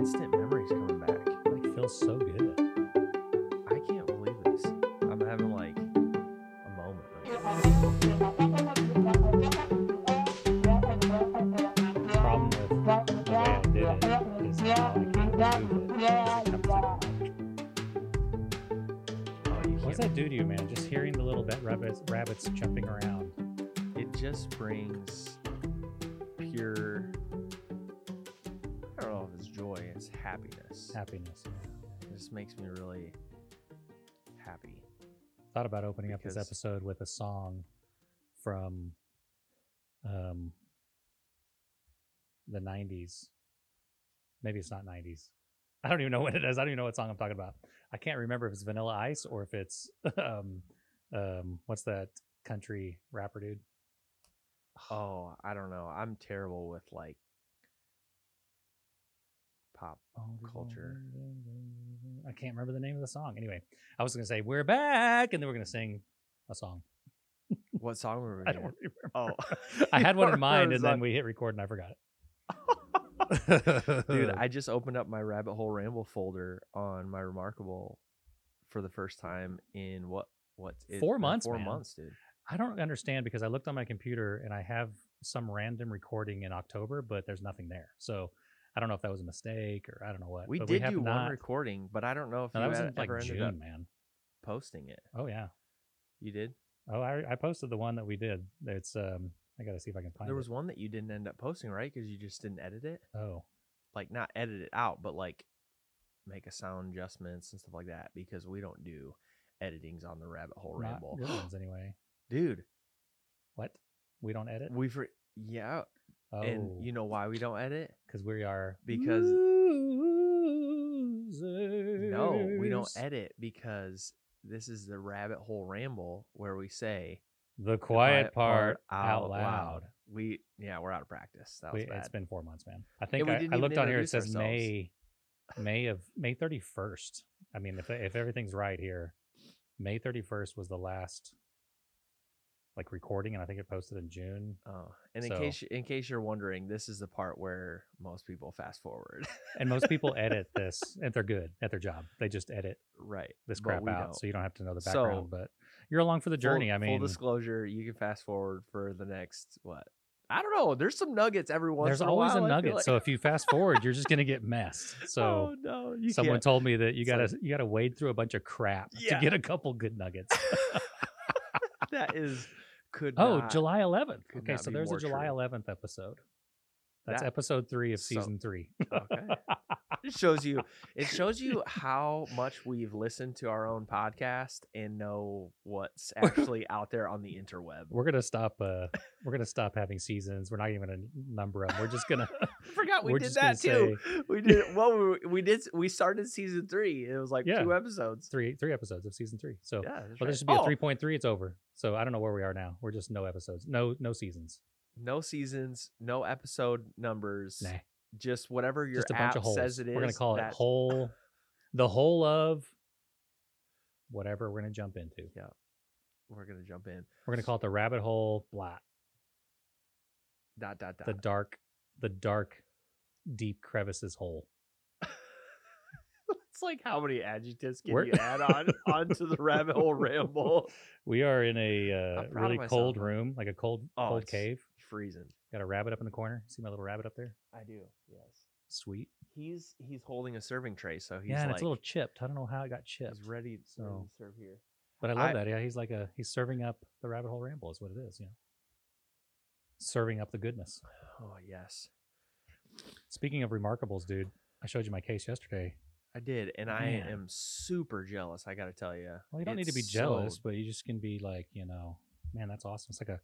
instant memories coming back. Like feels so good. Just makes me really happy. Thought about opening up this episode with a song from um the 90s. Maybe it's not 90s. I don't even know what it is. I don't even know what song I'm talking about. I can't remember if it's Vanilla Ice or if it's um um what's that country rapper dude? Oh, I don't know. I'm terrible with like pop. Culture. I can't remember the name of the song. Anyway, I was going to say we're back and then we're going to sing a song. What song were we? I don't remember. Oh, I had one in mind and then we hit record and I forgot it. Dude, I just opened up my rabbit hole ramble folder on my remarkable for the first time in what what's it, Four been months, Four man. months, dude. I don't understand because I looked on my computer and I have some random recording in October, but there's nothing there. So I don't know if that was a mistake or I don't know what. We but did have do not, one recording, but I don't know if No, you that was in like ever ended June, up man. posting it. Oh yeah. You did. Oh, I, I posted the one that we did. It's um. I gotta see if I can find it. There it. was one that you didn't end up posting, right? Because you just didn't edit it. Oh, Like not edit it out, but like make a sound adjustments and stuff like that. Because we don't do editings on the rabbit hole not ramble, good ones anyway. dude. What? We don't edit. We for yeah, Oh, and you know why we don't edit? because we are Because- losers. No, we don't edit because this is the rabbit hole ramble where we say The the quiet, part, out loud. We yeah, we're out of practice. That was Wait, bad. it's been four months, man. I think I, I looked on here. It says ourselves. May, May of May thirty first. I mean, if if everything's right here, May thirty first was the last like recording, and I think it posted in June. Oh, and in So- case in case you're wondering, this is the part where most people fast forward. And most people edit this if they're good at their job. They just edit right. this crap out, don't. so you don't have to know the So, background. but you're along for the journey. Full, I mean, full disclosure, you can fast forward for the next what? I don't know. There's some nuggets every once. there's in a always while, a nugget. like. So if you fast forward, you're just gonna get messed. So. oh no, Someone can't. told me that you gotta like- you gotta wade through a bunch of crap Yeah. to get a couple good nuggets. that is could. oh, not- July 11th. Okay, so there's a July true. 11th episode. That's That- episode three of so- season three. Okay. It shows you it shows you how much we've listened to our own podcast and know what's actually out there on the interweb. we're gonna stop. Uh, we're gonna stop having seasons. We're not even gonna number them. We're just gonna. I forgot we did that too. We did well. We, we did. We started season three. It was like Yeah. two episodes. three three episodes of season three. So, Yeah, well, right. this should be Oh, a three point three. It's over. So I don't know where we are now. We're just no episodes, no no seasons. No seasons, no episode numbers. Nah, Just whatever your just a app bunch of holes. says it is. we're gonna call it that- whole, the whole of whatever we're gonna jump into. Yeah, we're gonna jump in. We're gonna call it the rabbit hole blat. Dot dot dot. the dark the dark deep crevices hole it's like how many adjectives can We're- you add on onto the rabbit hole ramble? we are in a uh, I'm proud of really cold room like a cold Oh, cold cave Freezing. Got a rabbit up in the corner see my little rabbit up there I do. Yes. sweet He's he's holding a serving tray, so he's yeah and like it's a little chipped i don't know how it got chipped he's ready, ready so- to serve here. but i love I- that yeah he's like a he's serving up the rabbit hole ramble is what it is you know serving up the goodness Oh yes, speaking of remarkables dude i showed you my case yesterday I did, and I Man. am super jealous. I got to tell you. well you don't need to be jealous but you just can be like you know man that's awesome it's like a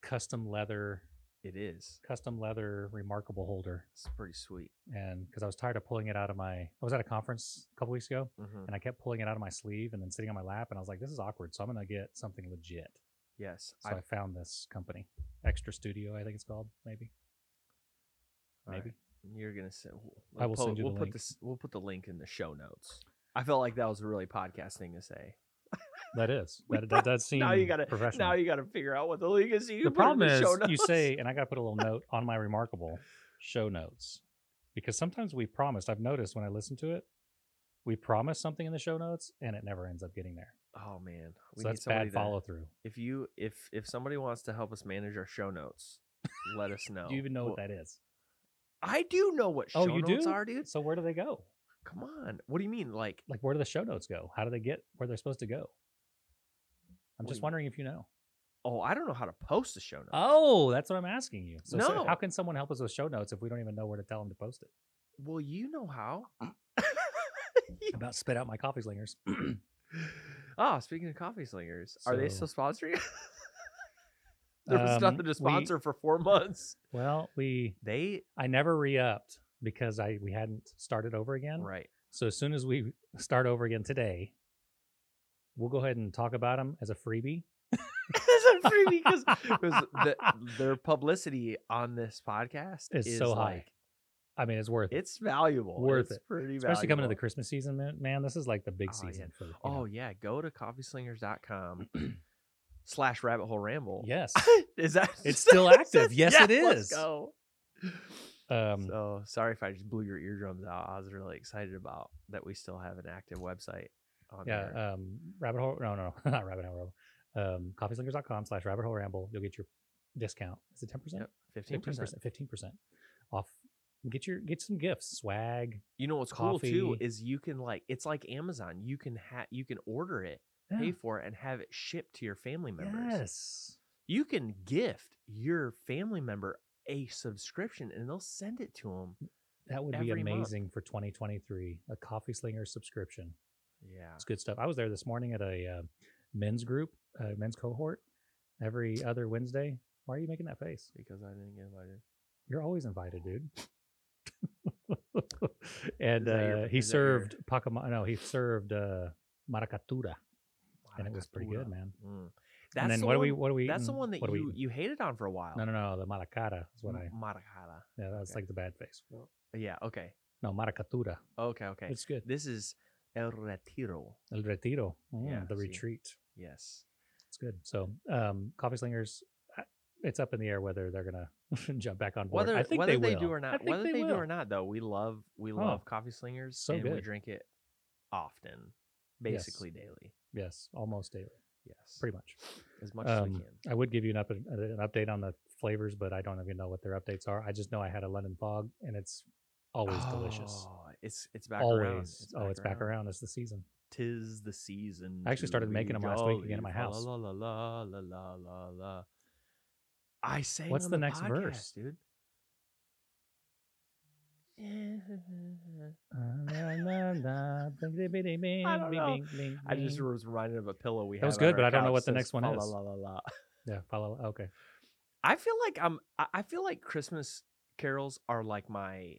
custom leather it is. custom leather remarkable holder It's pretty sweet. and because I was tired of pulling it out of my, I was at a conference a couple weeks ago, hmm and I kept pulling it out of my sleeve and then sitting on my lap, and I was like, this is awkward, so I'm gonna get something legit. Yes, So I, I, found this company, Extra Studio, I think it's called, maybe, all right, maybe. You're gonna say. I will send you We'll the put link. this. We'll put the link in the show notes. I felt like that was a really podcast thing to say. That is that, that does seem now you gotta professional. now you got to figure out what the link is. You the can put it in problem is show you say, and I got to put a little note on my remarkable show notes. because sometimes we promised. I've noticed when I listen to it, we promise something in the show notes and it never ends up getting there. Oh man, we so that's bad follow through. If you if if somebody wants to help us manage our show notes, let us know. Do you even know what that is? I do know what oh, show Oh, you notes do? are, dude. So where do they go? Come on. What do you mean? Like, Like where do the show notes go? How do they get where they're supposed to go? I'm just wondering if you know. oh, I don't know how to post a show note. Oh, that's what I'm asking you. So, so No. how can someone help us with show notes if we don't even know where to tell them to post it? Well, you know how. About spit out my coffee slingers. oh, speaking of coffee slingers, are they still So- sponsoring? there was Um, nothing to sponsor for four months. well, we They I never re-upped because I we hadn't started over again. right. So as soon as we start over again today, we'll go ahead and talk about them as a freebie. It's a freebie because the, their publicity on this podcast It's is so high. like, I mean, it's worth it. It's valuable. Worth it's it. Pretty Especially coming to the. Christmas season, man. man this is like the big Oh, yeah. season for. you Oh know. yeah, go to coffeeslingers.com slash rabbit hole ramble. yes. Is that It's still active. Yes, it let's go. Um, So sorry if I just blew your eardrums out. I was really excited about that we still have an active website on yeah. there. Um, rabbit hole. No, no, no, not rabbit hole. Ramble. Um, coffeeslingers.com slash rabbit hole ramble. You'll get your discount. Is it ten percent? Yep, fifteen percent. Fifteen percent off. Get your get some gifts, swag. You know what's cool too is you can like it's like Amazon. You can ha- you can order it, pay for it, and have it shipped to your family members. Yes. You can gift your family member a subscription, and they'll send it to them. That would be Every month. amazing for 2023. A coffee slinger subscription. Yeah. It's good stuff. I was there this morning at a uh, men's group, uh, men's cohort, every other Wednesday. Why are you making that face? Because I didn't get invited. You're always invited, dude. and that your- uh, he that your- served Pacama. No, he served uh, Maracaturra, and it was pretty good, man. Mm. That's and then the what do one, we what do we? That's the one that what do we you you hated on for a while. No, no, no. The maracara is what I. M- Maracala. Yeah, that's okay. like the bad face. Yeah. Okay. No, Maracaturra. Okay. Okay. It's good. This is El Retiro. El retiro. Mm, Yeah, the see. retreat. Yes. It's good. So, um, coffee slingers. uh, It's up in the air whether they're gonna jump back on board. Whether I think whether they, they, do or I not, think whether they, do will. or not, though, we love we Oh, love coffee slingers so and we drink it often, basically daily. Yes, almost daily, Yes. pretty much. as much as we Um, can. I would give you an, up, an update on the flavors, but I don't even know what their updates are. I just know I had a London fog, and it's always delicious. It's it's back always. around. oh, it's back around. It's the season. Tis the season. I actually started making be 'em last week again at my house. La la la la la la la. I sang. What's on the next podcast, verse? dude? I don't know. I just was reminded of a pillow we That was have on good, but I don't know what the next one is. La, la, la, la. yeah. Follow. Okay. I feel like I'm. I feel like Christmas carols are like my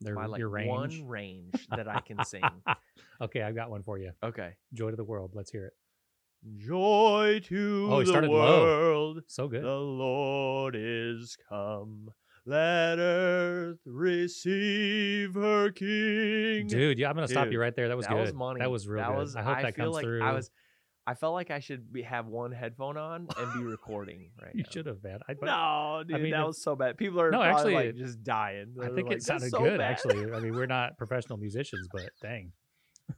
They're my like your range. one range that I can sing. okay, I've got one for you. Okay. Joy to the world. Let's hear it. Joy to Oh, he the started low. world. So good. The Lord is come. Let earth receive her King. Dude, yeah, I'm gonna stop you right there. That was that good. was money. That was real That good. was- I hope that feel comes like through. I was. I felt like I should be, have one headphone on and be recording right you now. should have, man. I, No, dude, mean, that was so bad. People are No, actually, like just dying. I They're think like, it sounded so good, bad." actually. I mean, we're not professional musicians, but dang.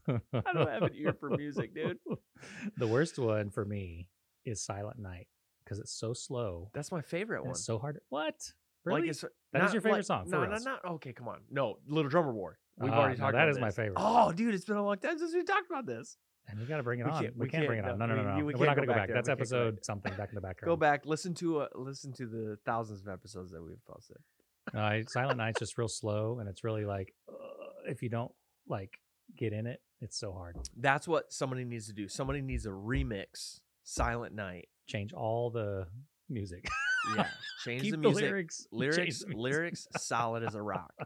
I don't have an ear for music, dude. the worst one for me is Silent Night because it's so slow. That's my favorite one. It's so hard. To, what? Really? Like it's That is not your favorite like- song, No, no, no. Okay, come on. No, Little Drummer Boy. We've Ah, already no, talked. that is my favorite. Oh, dude, it's been a long time since we talked about this. And we got to bring it We on. can't- we, we can't, bring it on. no, No, no, no, no. we We're not going to go back back. That's We episode something back in the background. Go back, listen to uh, listen to the thousands of episodes that we've posted. I, Silent Night's just real slow, and it's really like uh, if you don't like get in it, it's so hard. That's what somebody needs to do. Somebody needs a remix Silent Night. Change all the music. Yeah, change Keep the the, music. lyrics. lyrics, the lyrics, solid as a rock.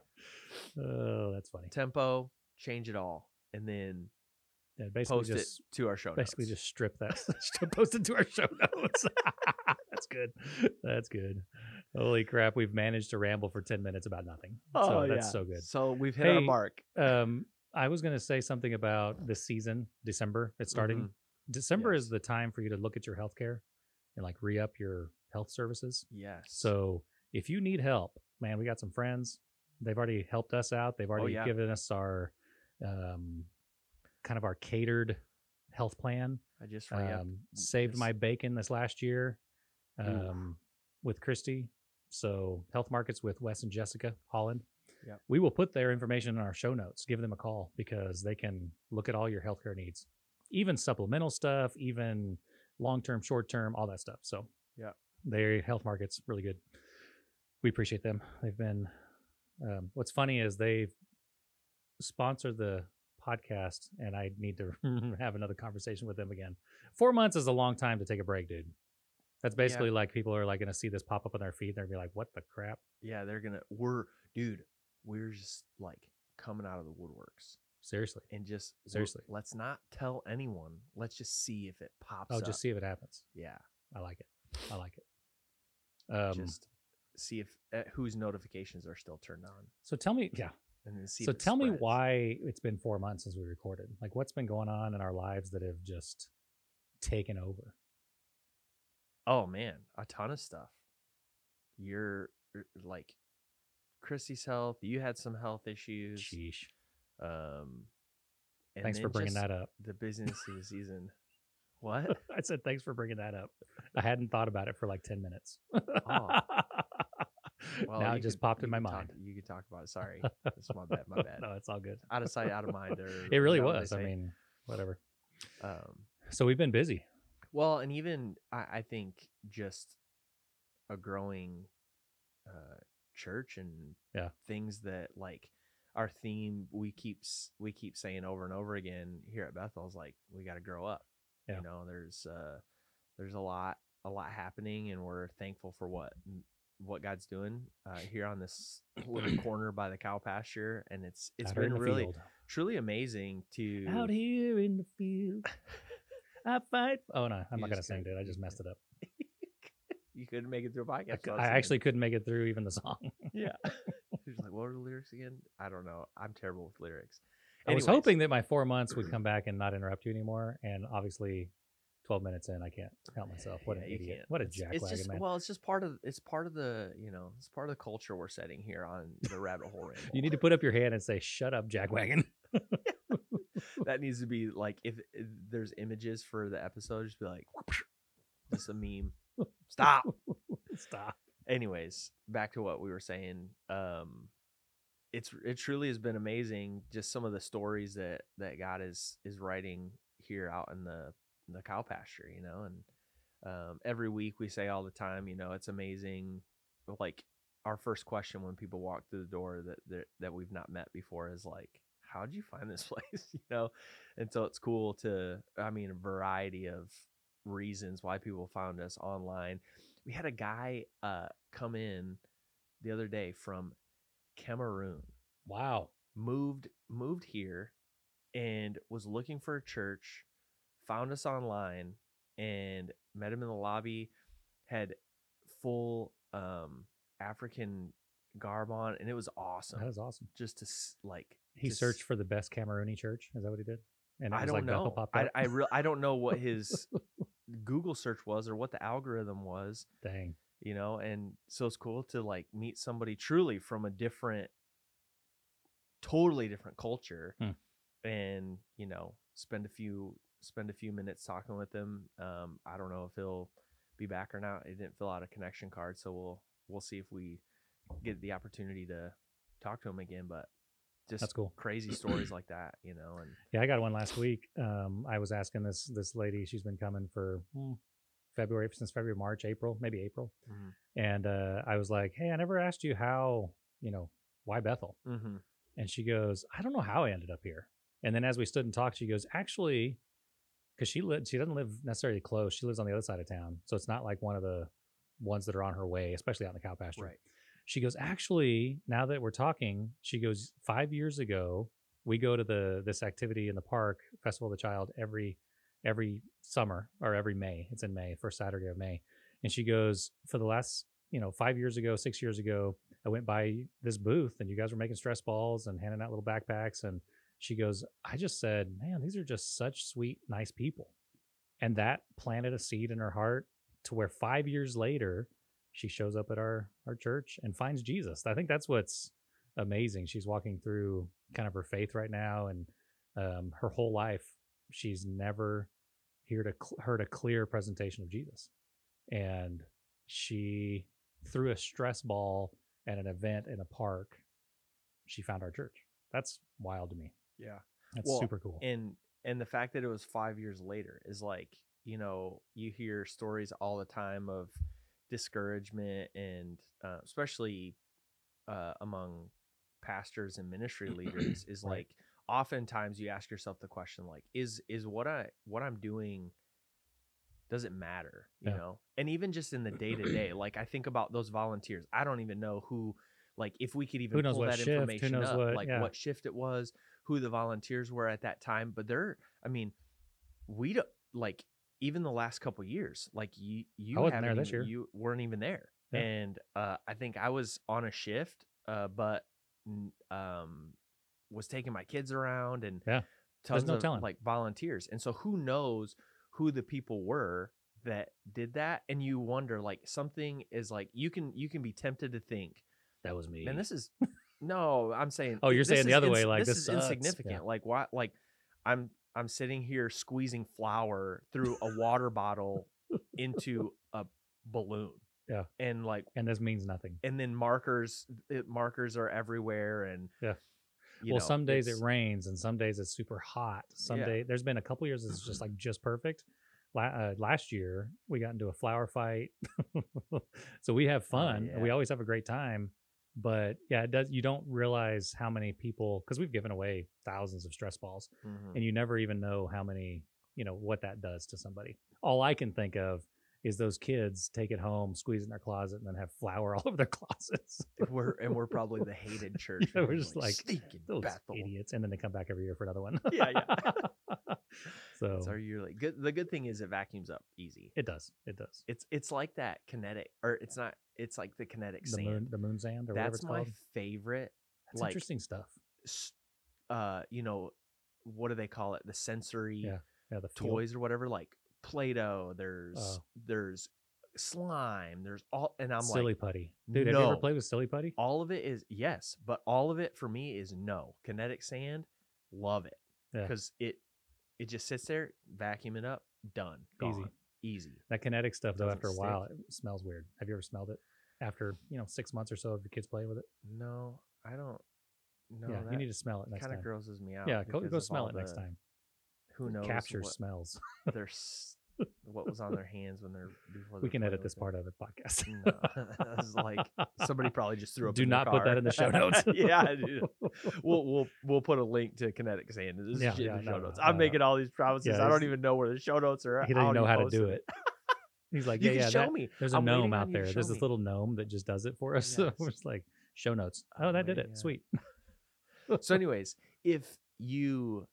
Oh, that's funny. Tempo, change it all, and then Yeah, basically post just it to our show notes. basically notes. just strip that post it to our show notes. That's good. That's good. Holy crap, we've managed to ramble for 10 minutes about nothing. Oh, so that's so good. So we've hit our mark. Um I was going to say something about this season, December. It's starting. Mhm. December Yes. is the time for you to look at your healthcare and like re-up your health services. Yes. So, if you need help, man, we got some friends They've already helped us out. They've already yeah. given us our um, kind of our catered health plan. I just Um, saved my bacon this last year um, with Christy. So health markets with Wes and Jessica Holland. Yep. We will put their information in our show notes. Give them a call because they can look at all your healthcare needs, even supplemental stuff, even long term, short term, all that stuff. So yeah, their health markets really good. We appreciate them. They've been. Um, what's funny is they've sponsored the podcast, and I need to have another conversation with them again. Four months is a long time to take a break, dude. That's basically like people are like going to see this pop up on their feed. and They're gonna be like, "What the crap?" yeah, they're gonna. We're dude. We're just like coming out of the woodworks Seriously. and just Seriously. Let's not tell anyone. Let's just see if it pops. Oh, up. just see if it happens. Yeah, I like it. I like it. Um, just see if uh, whose notifications are still turned on, so tell me, yeah. And see. So tell me why it's been four months since we recorded. Like, what's been going on in our lives that have just taken over? Oh man, a ton of stuff. You're er, like Christy's health. You had some health issues. Sheesh. Um, Thanks for bringing that up. The business of the season. What? I said thanks for bringing that up. I hadn't thought about it for like ten minutes. Oh. Well, now it just could- popped in my mind. Talk, you could talk about it. Sorry, that's my bad. My bad. no, it's all good. Out of sight, out of mind. Or It really is that what they was. I mean, whatever. um, So we've been busy. well, and even I, I think just a growing uh, church and Yeah. things that like our theme we keep we keep saying over and over again here at Bethel is like we got to grow up. Yeah. You know, there's uh, there's a lot a lot happening, and we're thankful for what what God's doing uh, here on this little corner by the cow pasture, and it's it's out been really field. truly amazing to Out here in the field, I fight. Oh no, I'm You not gonna sing, couldn't- dude. I just messed it up. you couldn't make it through a podcast. I, I actually couldn't make it through even the song. Yeah. He's like, what were the lyrics again? I don't know. I'm terrible with lyrics. I was hoping that my four months would come back and not interrupt you anymore. And obviously, 12 minutes in, I can't help myself. What an idiot. can't. What a jackwagon, it's just, man. Well, it's just part of it's part of the you know it's part of the culture we're setting here on the rabbit hole ramble. you need to put up your hand and say, shut up, jackwagon. that needs to be like if, if there's images for the episode, just be like just a meme. Stop. Stop. anyways back to what we were saying um it's it truly has been amazing just some of the stories that that god is is writing here out in the the cow pasture you know and um every week we say all the time you know it's amazing like our first question when people walk through the door that that, that we've not met before is like how'd you find this place? You know? And so it's cool to i mean a variety of reasons why people found us online. We had a guy uh come in the other day from Cameroon. Wow. moved moved here and was looking for a church found us online and met him in the lobby had full um African garb on and it was awesome That was awesome. just to s- like He just- searched for the best Camerooni church. Is that what he did? And it I was don't like know. I? I, re- I don't know what his Google search was or what the algorithm was, Dang. you know, and so it's cool to like meet somebody truly from a different totally different culture Hmm. and, you know, spend a few spend a few minutes talking with him. Um I don't know if he'll be back or not. He didn't fill out a connection card, so we'll we'll see if we get the opportunity to talk to him again, but just That's cool. crazy stories like that, you know, and Yeah, I got one last week. Um, I was asking this this lady. She's been coming for hmm, February since February, March, April, maybe April. And uh, I was like, "Hey, I never asked you how. You know, why Bethel?" Mm-hmm. And she goes, "I don't know how I ended up here." And then as we stood and talked, she goes, "Actually, because she lives, she doesn't live necessarily close. She lives on the other side of town, so it's not like one of the ones that are on her way, especially out in the cow pasture." Right. She goes, actually, now that we're talking, she goes, five years ago, we go to the this activity in the park, Festival of the Child, every every summer or every May. It's in May, first Saturday of May. And she goes, for the last, you know, five years ago, six years ago, I went by this booth and you guys were making stress balls and handing out little backpacks. And she goes, I just said, man, these are just such sweet, nice people. And that planted a seed in her heart to where five years later, she shows up at our our church and finds Jesus. I think that's what's amazing. She's walking through kind of her faith right now, and um, her whole life, she's never heard a heard a clear presentation of Jesus, and she threw a stress ball at an event in a park. She found our church. That's wild to me. Yeah. That's Well, super cool. and and the fact that it was five years later is like you know you hear stories all the time of discouragement and uh, especially uh, among pastors and ministry leaders is Right. like oftentimes you ask yourself the question like is is what i what i'm doing does it matter you Yeah. know and even just in the day to day like i think about those volunteers i don't even know who like if we could even Who knows pull that shift, information up what- like yeah. what shift it was who the volunteers were at that time but they're i mean we don't like even the last couple years like you you I haven't this even- year. you weren't even there Yeah. and uh i think i was on a shift uh but um was taking my kids around and Yeah. Tons no of telling. like volunteers and so who knows who the people were that did that and you wonder like something is like you can you can be tempted to think that was me. and this is no i'm saying Oh, you're saying the other way, like, this, this is sucks. insignificant Yeah. like why like i'm i'm sitting here squeezing flour through a water bottle into a balloon Yeah. and like and this means nothing. and then markers it, markers are everywhere and Yeah. well, know, some days it rains and some days it's super hot. Some Yeah. day there's been a couple years it's just like just perfect. La- uh, last year we got into a flower fight, so we have fun. We Oh, yeah. always have a great time. But yeah, it does. You don't realize how many people because we've given away thousands of stress balls, Mhm. and you never even know how many you know what that does to somebody. All I can think of is those kids take it home, squeeze it in their closet, and then have flour all over their closets. we're and we're probably the hated church Yeah, we're just like, stinking those idiots, and then they come back every year for another one. Yeah, yeah. so It's our yearly good the good thing is it vacuums up easy it does, it does. it's it's like that kinetic or it's not it's like the kinetic The sand moon, the moon sand, or whatever that's it's my favorite That's like interesting stuff. uh you know what do they call it the sensory Yeah, Yeah, the feel. toys or whatever like play-doh there's Oh. there's slime there's all and i'm like silly like putty, dude. Have you ever no. played with silly putty? all of it is yes but all of it for me is no kinetic sand love it Yeah. because it it just sits there vacuum it up done gone. easy That kinetic stuff, though, after a stick. while, it smells weird. Have you ever smelled it? After you know six months or so of your kids playing with it, no i don't no yeah, you need to smell it next kind of grosses me out Yeah, go, go smell it next time. who knows Captures what smells. what was on their hands when they're before we can edit this part of the podcast. No, it's like somebody probably just threw up. Do not put that in the show notes. yeah, we'll we'll we'll put a link to kinetic sand. This Yeah, yeah, in the no, show notes. no, I'm no. making all these promises. I don't even know where the show notes are. he doesn't don't know how to do it. He's like, yeah, yeah. show that- me. there's a I'm gnome out on you to there. There's this me. little gnome that just does it for us. So Yes. we're just like, show notes. Oh, that did it. Sweet. so anyways if you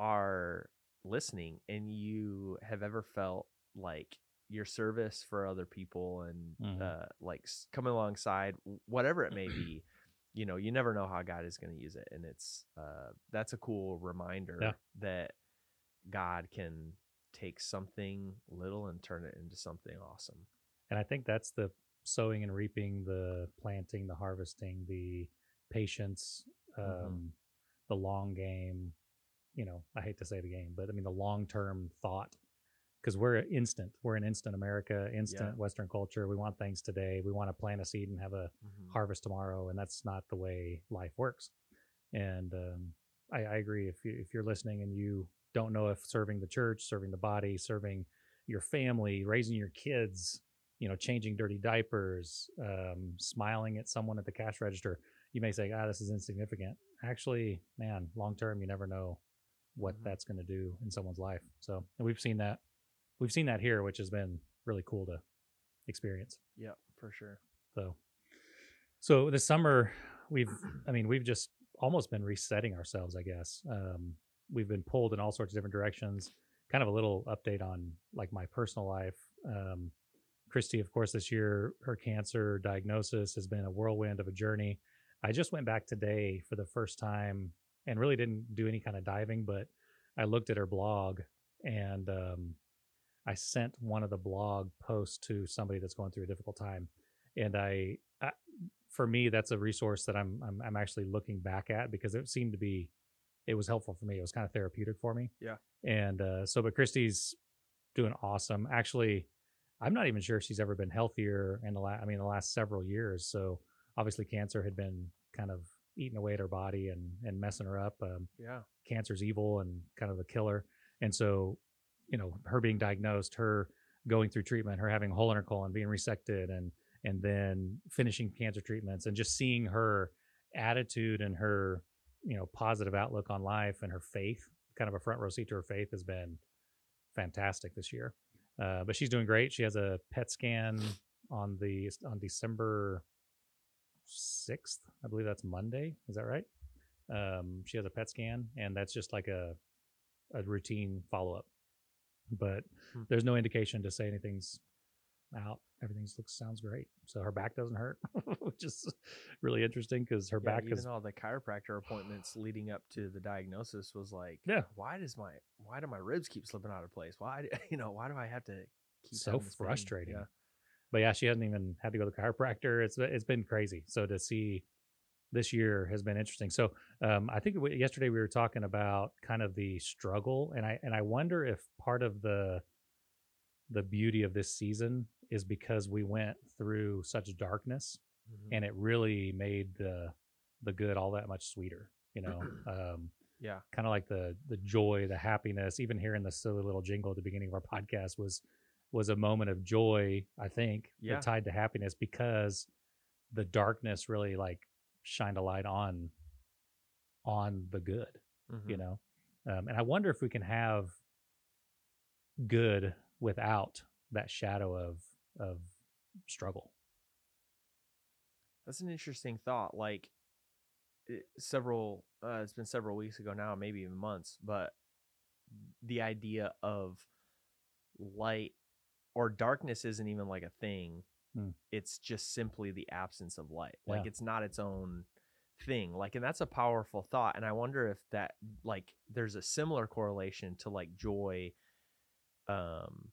are listening and you have ever felt like your service for other people and Mhm. uh, like coming alongside whatever it may be you know you never know how god is going to use it and it's uh, that's a cool reminder Yeah. that god can take something little and turn it into something awesome And I think that's the sowing and reaping, the planting, the harvesting, the patience, um, Mhm. the long game. You know, I hate to say the game, but I mean the long term thought. Because we're instant. We're in instant America, instant Western culture. We want things today. We want to plant a seed and have a Mhm. harvest tomorrow, and that's not the way life works. And um, I, I agree. If you, if you're listening and you don't know if serving the church, serving the body, serving your family, raising your kids, you know, changing dirty diapers, um, smiling at someone at the cash register, you may say, "Ah, this is insignificant." Actually, man, long term, you never know what Mhm. that's going to do in someone's life. So, and we've seen that. We've seen that here, which has been really cool to experience. yeah for sure So, so this summer, we've, I mean, we've just almost been resetting ourselves, I guess. Um, we've been pulled in all sorts of different directions. Kind of a little update on like my personal life. Um, Christy, of course, this year, her cancer diagnosis has been a whirlwind of a journey. I just went back today for the first time and really didn't do any kind of diving, but I looked at her blog and um, I sent one of the blog posts to somebody that's going through a difficult time. And I, I for me, that's a resource that I'm, I'm I'm actually looking back at because it seemed to be, it was helpful for me. It was kind of therapeutic for me. Yeah. And uh, so, but Christy's doing awesome. Actually, I'm not even sure she's ever been healthier in the last. I mean, the last several years. So obviously, cancer had been kind of eating away at her body and and messing her up. Um, Yeah. cancer's evil and kind of a killer. And so, you know, her being diagnosed, her going through treatment, her having a hole in her colon, being resected, and and then finishing cancer treatments, and just seeing her attitude and her, you know, positive outlook on life and her faith, kind of a front row seat to her faith, has been fantastic this year. Uh, but she's doing great. She has a PET scan on the on December sixth, I believe that's Monday. Is that right? Um, she has a PET scan, and that's just like a a routine follow up. But Hmm. there's no indication to say anything's out. Everything looks sounds great. So her back doesn't hurt, which is really interesting because her Yeah, back even is all the chiropractor appointments leading up to the diagnosis was like, Yeah. why does my why do my ribs keep slipping out of place? Why do, you know why do I have to keep so having this pain? frustrating. Yeah. But yeah, she hasn't even had to go to the chiropractor. It's it's been crazy. So to see this year has been interesting. So um, I think yesterday we were talking about kind of the struggle, and I and I wonder if part of the the beauty of this season is because we went through such darkness, Mhm. and it really made the the good all that much sweeter. You know, um, yeah. kind of like the the joy, the happiness. Even hearing the silly little jingle at the beginning of our podcast was was a moment of joy. I think Yeah. tied to happiness because the darkness really like shined a light on on the good. You Mhm. know, um, and I wonder if we can have good without that shadow of of struggle. That's an interesting thought. Like it, several, uh, it's been several weeks ago now, maybe even months, but the idea of light or darkness isn't even like a thing. Hmm. It's just simply the absence of light. Like it's not its own thing. Like, and that's a powerful thought. And I wonder if that, like, there's a similar correlation to like joy, um,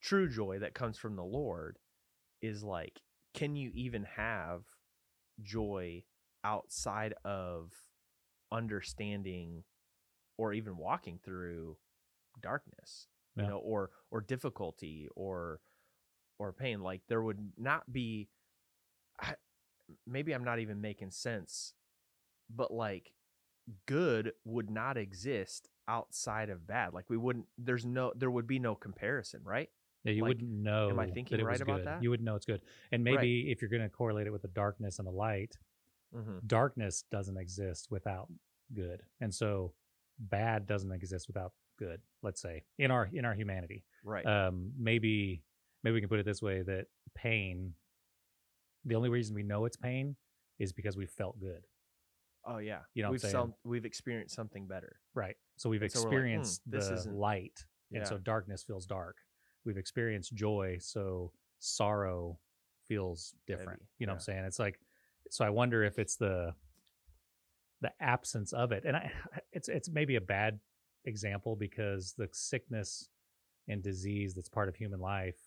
true joy that comes from the Lord is like, can you even have joy outside of understanding or even walking through darkness you Yeah. know or or difficulty or or pain like there would not be I, maybe i'm not even making sense but like good would not exist outside of bad like we wouldn't there's no there would be no comparison right Yeah, you Like, wouldn't know. am I thinking it right about good. that? You wouldn't know it's good. And maybe if you're going to correlate it with the darkness and the light, mm-hmm. darkness doesn't exist without good, and so bad doesn't exist without good. Let's say in our in our humanity, right um, maybe maybe we can put it this way: that pain, the only reason we know it's pain is because we felt good, oh yeah you know we've some, we've experienced something better right? So we've And so like, "Hmm, experienced this the isn't- light, yeah and so darkness feels dark. We've experienced joy, so sorrow feels different. Heavy, You know yeah. what I'm saying? It's like so I wonder if it's the the absence of it. And I it's it's maybe a bad example because the sickness and disease that's part of human life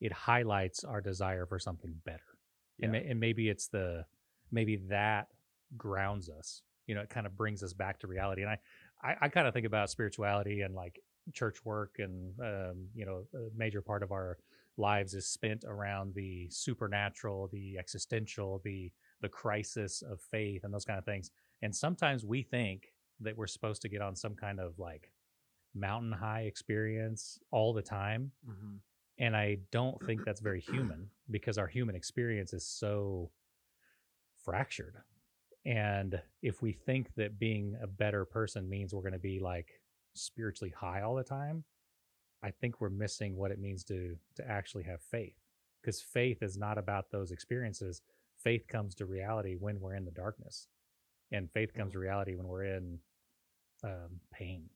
it highlights our desire for something better. And, Yeah. ma- and maybe it's the maybe that grounds us. You know, it kind of brings us back to reality. And I I, I kind of think about spirituality and like church work and um, you know a major part of our lives is spent around the supernatural the existential the the crisis of faith and those kind of things and sometimes we think that we're supposed to get on some kind of like mountain high experience all the time mm-hmm. and i don't think that's very human because our human experience is so fractured. And if we think that being a better person means we're going to be like spiritually high all the time i think we're missing what it means to to actually have faith. Because faith is not about those experiences. Faith comes to reality when we're in the darkness. And faith comes to reality when we're in um, pain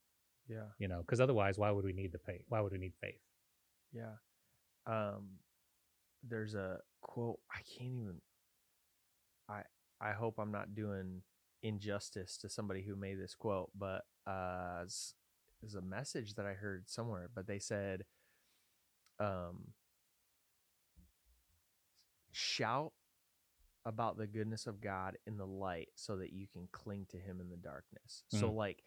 yeah you know because otherwise why would we need the faith why would we need faith Yeah. Um there's a quote I can't even I I hope I'm not doing injustice to somebody who made this quote, but uh it's, it's a message that I heard somewhere, but they said um shout about the goodness of God in the light so that you can cling to him in the darkness. So Mm. like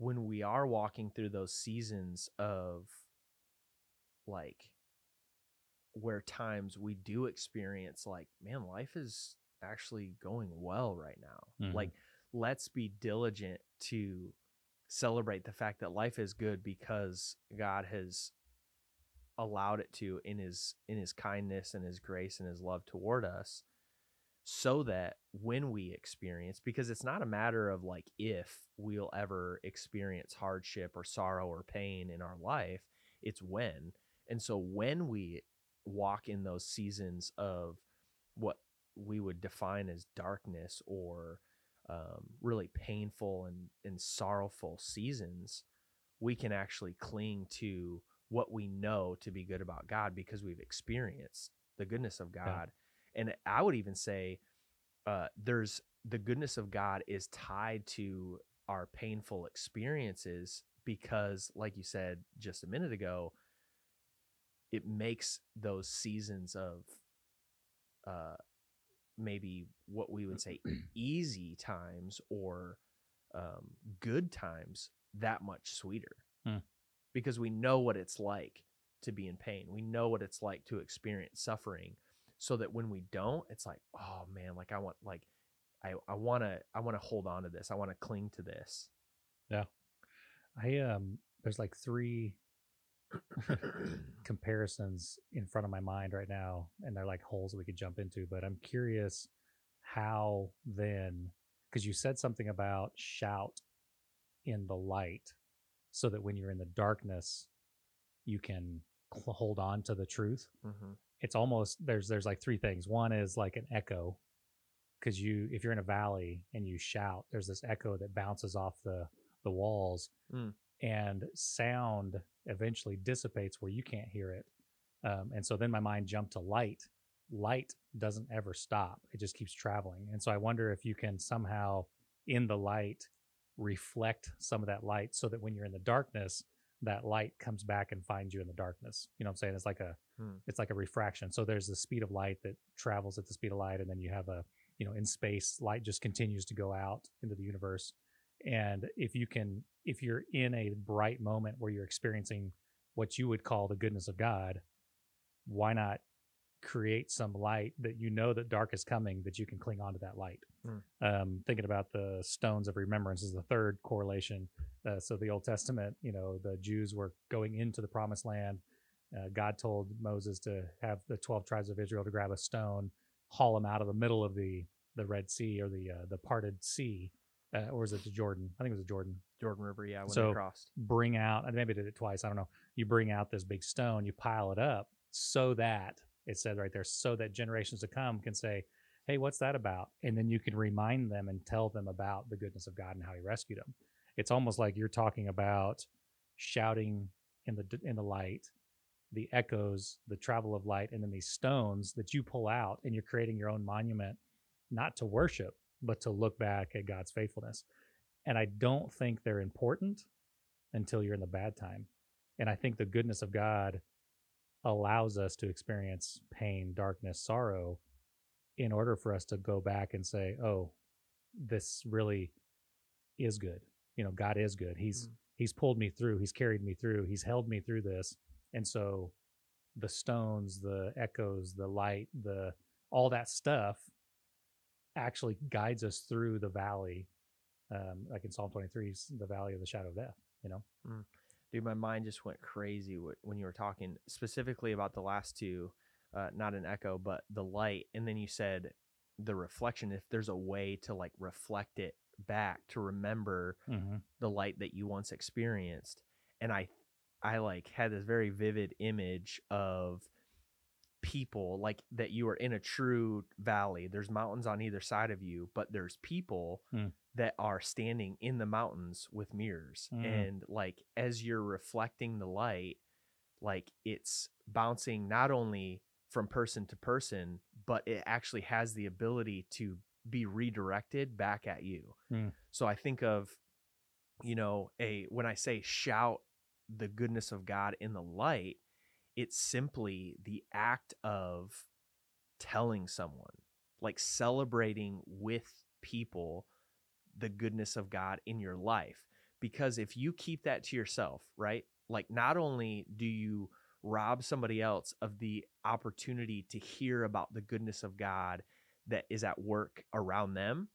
when we are walking through those seasons of like where times we do experience like man life is actually going well right now Mhm. like let's be diligent to celebrate the fact that life is good because god has allowed it to in his in his kindness and his grace and his love toward us so that when we experience because it's not a matter of like if we'll ever experience hardship or sorrow or pain in our life it's when and so when we walk in those seasons of what we would define as darkness or um, really painful and, and sorrowful seasons, we can actually cling to what we know to be good about God because we've experienced the goodness of God. And I would even say uh, there's the goodness of God is tied to our painful experiences because, like you said just a minute ago, it makes those seasons of uh, maybe what we would say easy times or um, good times that much sweeter Hmm. because we know what it's like to be in pain. We know what it's like to experience suffering so that when we don't, it's like, oh man, like I want, like, I, I want to, I want to hold on to this. I want to cling to this. Yeah. I um there's like three comparisons in front of my mind right now and they're like holes we could jump into but i'm curious how then because you said something about shout in the light so that when you're in the darkness you can hold on to the truth mm-hmm. It's almost there's there's like three things. One is like an echo because you if you're in a valley and you shout there's this echo that bounces off the the walls Mm. and sound eventually dissipates where you can't hear it um, and so then my mind jumped to light. Light doesn't ever stop. It just keeps traveling and so i wonder if you can somehow in the light reflect some of that light so that when you're in the darkness that light comes back and finds you in the darkness. You know what i'm saying? It's like a Hmm. it's like a refraction. So there's the speed of light that travels at the speed of light and then you have a you know in space light just continues to go out into the universe. And if you can if you're in a bright moment where you're experiencing what you would call the goodness of god why not create some light that you know that dark is coming that you can cling on to that light um, thinking about the stones of remembrance is the third correlation uh, so the old testament you know the jews were going into the promised land uh, god told moses to have the 12 tribes of israel to grab a stone haul them out of the middle of the the red sea or the uh, the parted sea uh, or was it the jordan i think it was the jordan Jordan River. Yeah. When So- they crossed. bring out and maybe did it twice i don't know you bring out this big stone you pile it up so that it said right there so that generations to come can say hey what's that about? And then you can remind them and tell them about the goodness of god and how he rescued them it's almost like you're talking about shouting in the in the light the echoes the travel of light and then these stones that you pull out and you're creating your own monument not to worship but to look back at god's faithfulness. And i don't think they're important until you're in the bad time. And i think the goodness of god allows us to experience pain darkness sorrow in order for us to go back and say oh this really is good. You know god is good. He's Mm. he's pulled me through. He's carried me through. He's held me through this. And so the stones the echoes the light the all that stuff actually guides us through the valley um, like in psalm 23 's the valley of the shadow of death you know? Dude, my mind just went crazy when you were talking specifically about the last two, uh, not an echo, but the light. And then you said the reflection, if there's a way to like reflect it back to remember mm-hmm. the light that you once experienced. And I, I like had this very vivid image of people like that you are in a true valley. There's mountains on either side of you, but there's people Hmm. that are standing in the mountains with mirrors. Mm. And like as you're reflecting the light, like it's bouncing not only from person to person, but it actually has the ability to be redirected back at you. Hmm. So I think of, you know, a when I say shout the goodness of God in the light, it's simply the act of telling someone like celebrating with people the goodness of God in your life. Because if you keep that to yourself, right? Like, not only do you rob somebody else of the opportunity to hear about the goodness of God that is at work around them,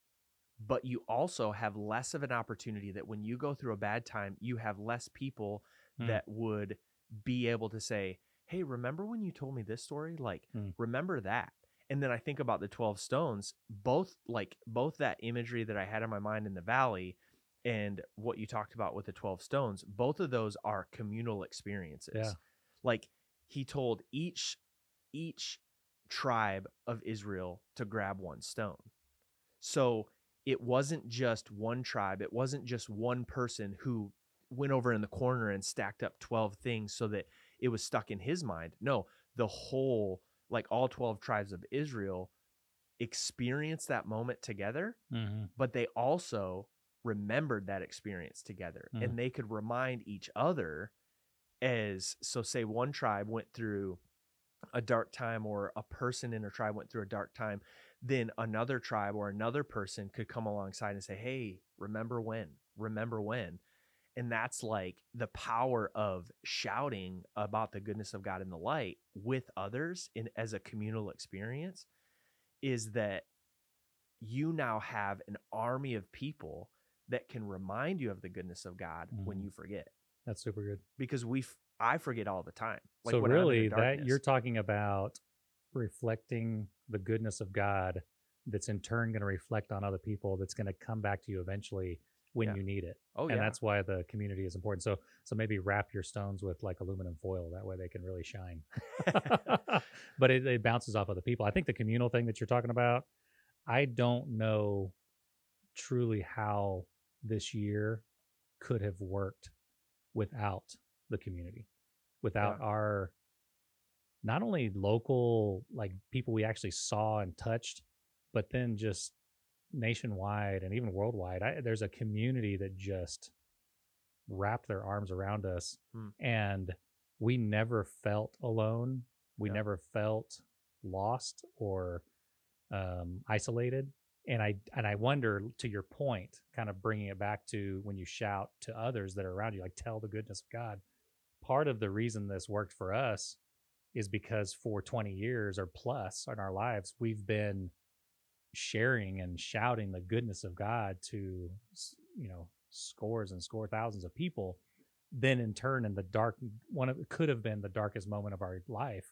but you also have less of an opportunity that when you go through a bad time, you have less people Hmm. that would be able to say, Hey, remember when you told me this story? Like, Hmm. remember that. And then I think about the 12 stones, both like both that imagery that I had in my mind in the valley and what you talked about with the 12 stones, both of those are communal experiences. Yeah. Like he told each each tribe of Israel to grab one stone. So it wasn't just one tribe, it wasn't just one person who went over in the corner and stacked up 12 things so that it was stuck in his mind. No, the whole like all 12 tribes of Israel experienced that moment together, Mhm. but they also remembered that experience together Mhm. and they could remind each other as so say one tribe went through a dark time or a person in a tribe went through a dark time then another tribe or another person could come alongside and say hey remember when? Remember when? And that's like the power of shouting about the goodness of God in the light with others in as a communal experience is that you now have an army of people that can remind you of the goodness of God when Mhm. you forget That's super good. because we f- I forget all the time. so in the really, that you're talking about reflecting the goodness of God, that's in turn going to reflect on other people. That's going to come back to you eventually when Yeah. you need it. oh and yeah, that's why the community is important. So, so maybe wrap your stones with like aluminum foil. That way they can really shine. but it, it bounces off other people. I think the communal thing that you're talking about, I don't know truly how this year could have worked without the community, without Yeah. our not only local like people we actually saw and touched, but then just nationwide and even worldwide. I, there's a community that just wrapped their arms around us, Hmm. and we never felt alone. We Yeah. never felt lost or um, isolated. And I and I wonder, to your point, kind of bringing it back to when you shout to others that are around you, like tell the goodness of God. Part of the reason this worked for us is because for 20 years or plus in our lives, we've been sharing and shouting the goodness of God to you know scores and score thousands of people. Then in turn, in the dark, one of could have been the darkest moment of our life.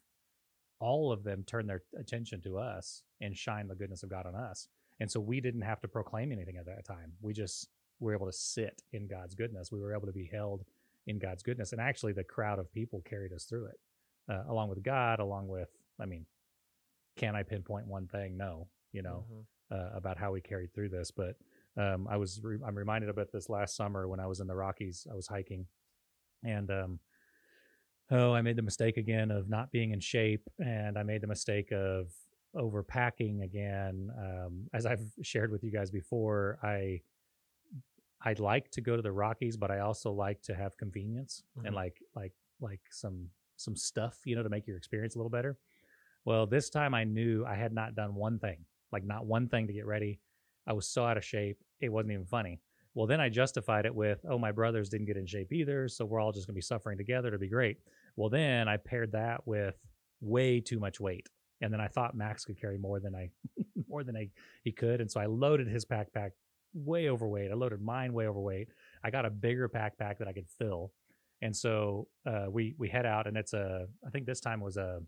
All of them turned their attention to us and shine the goodness of God on us. And so we didn't have to proclaim anything at that time. We just were able to sit in God's goodness. We were able to be held in God's goodness. And actually, the crowd of people carried us through it, uh, along with God, along with, I mean, can I pinpoint one thing? No, you know, Mhm. uh, about how we carried through this. But um, I was re- I'm reminded about this last summer when I was in the Rockies. I was hiking, and um, oh, I made the mistake again of not being in shape, and I made the mistake of overpacking again. Um, as I've shared with you guys before, I I'd like to go to the Rockies, but I also like to have convenience Mhm. and like like like some some stuff, you know, to make your experience a little better. Well, this time I knew I had not done one thing, like not one thing to get ready. I was so out of shape, it wasn't even funny. Well, then I justified it with, oh, my brothers didn't get in shape either, so we're all just going to be suffering together to be great. Well, then I paired that with way too much weight, and then I thought Max could carry more than I more than I, he could, and so I loaded his backpack way overweight. I loaded mine way overweight. I got a bigger backpack that I could fill, and so uh, we we head out, and it's a I think this time was a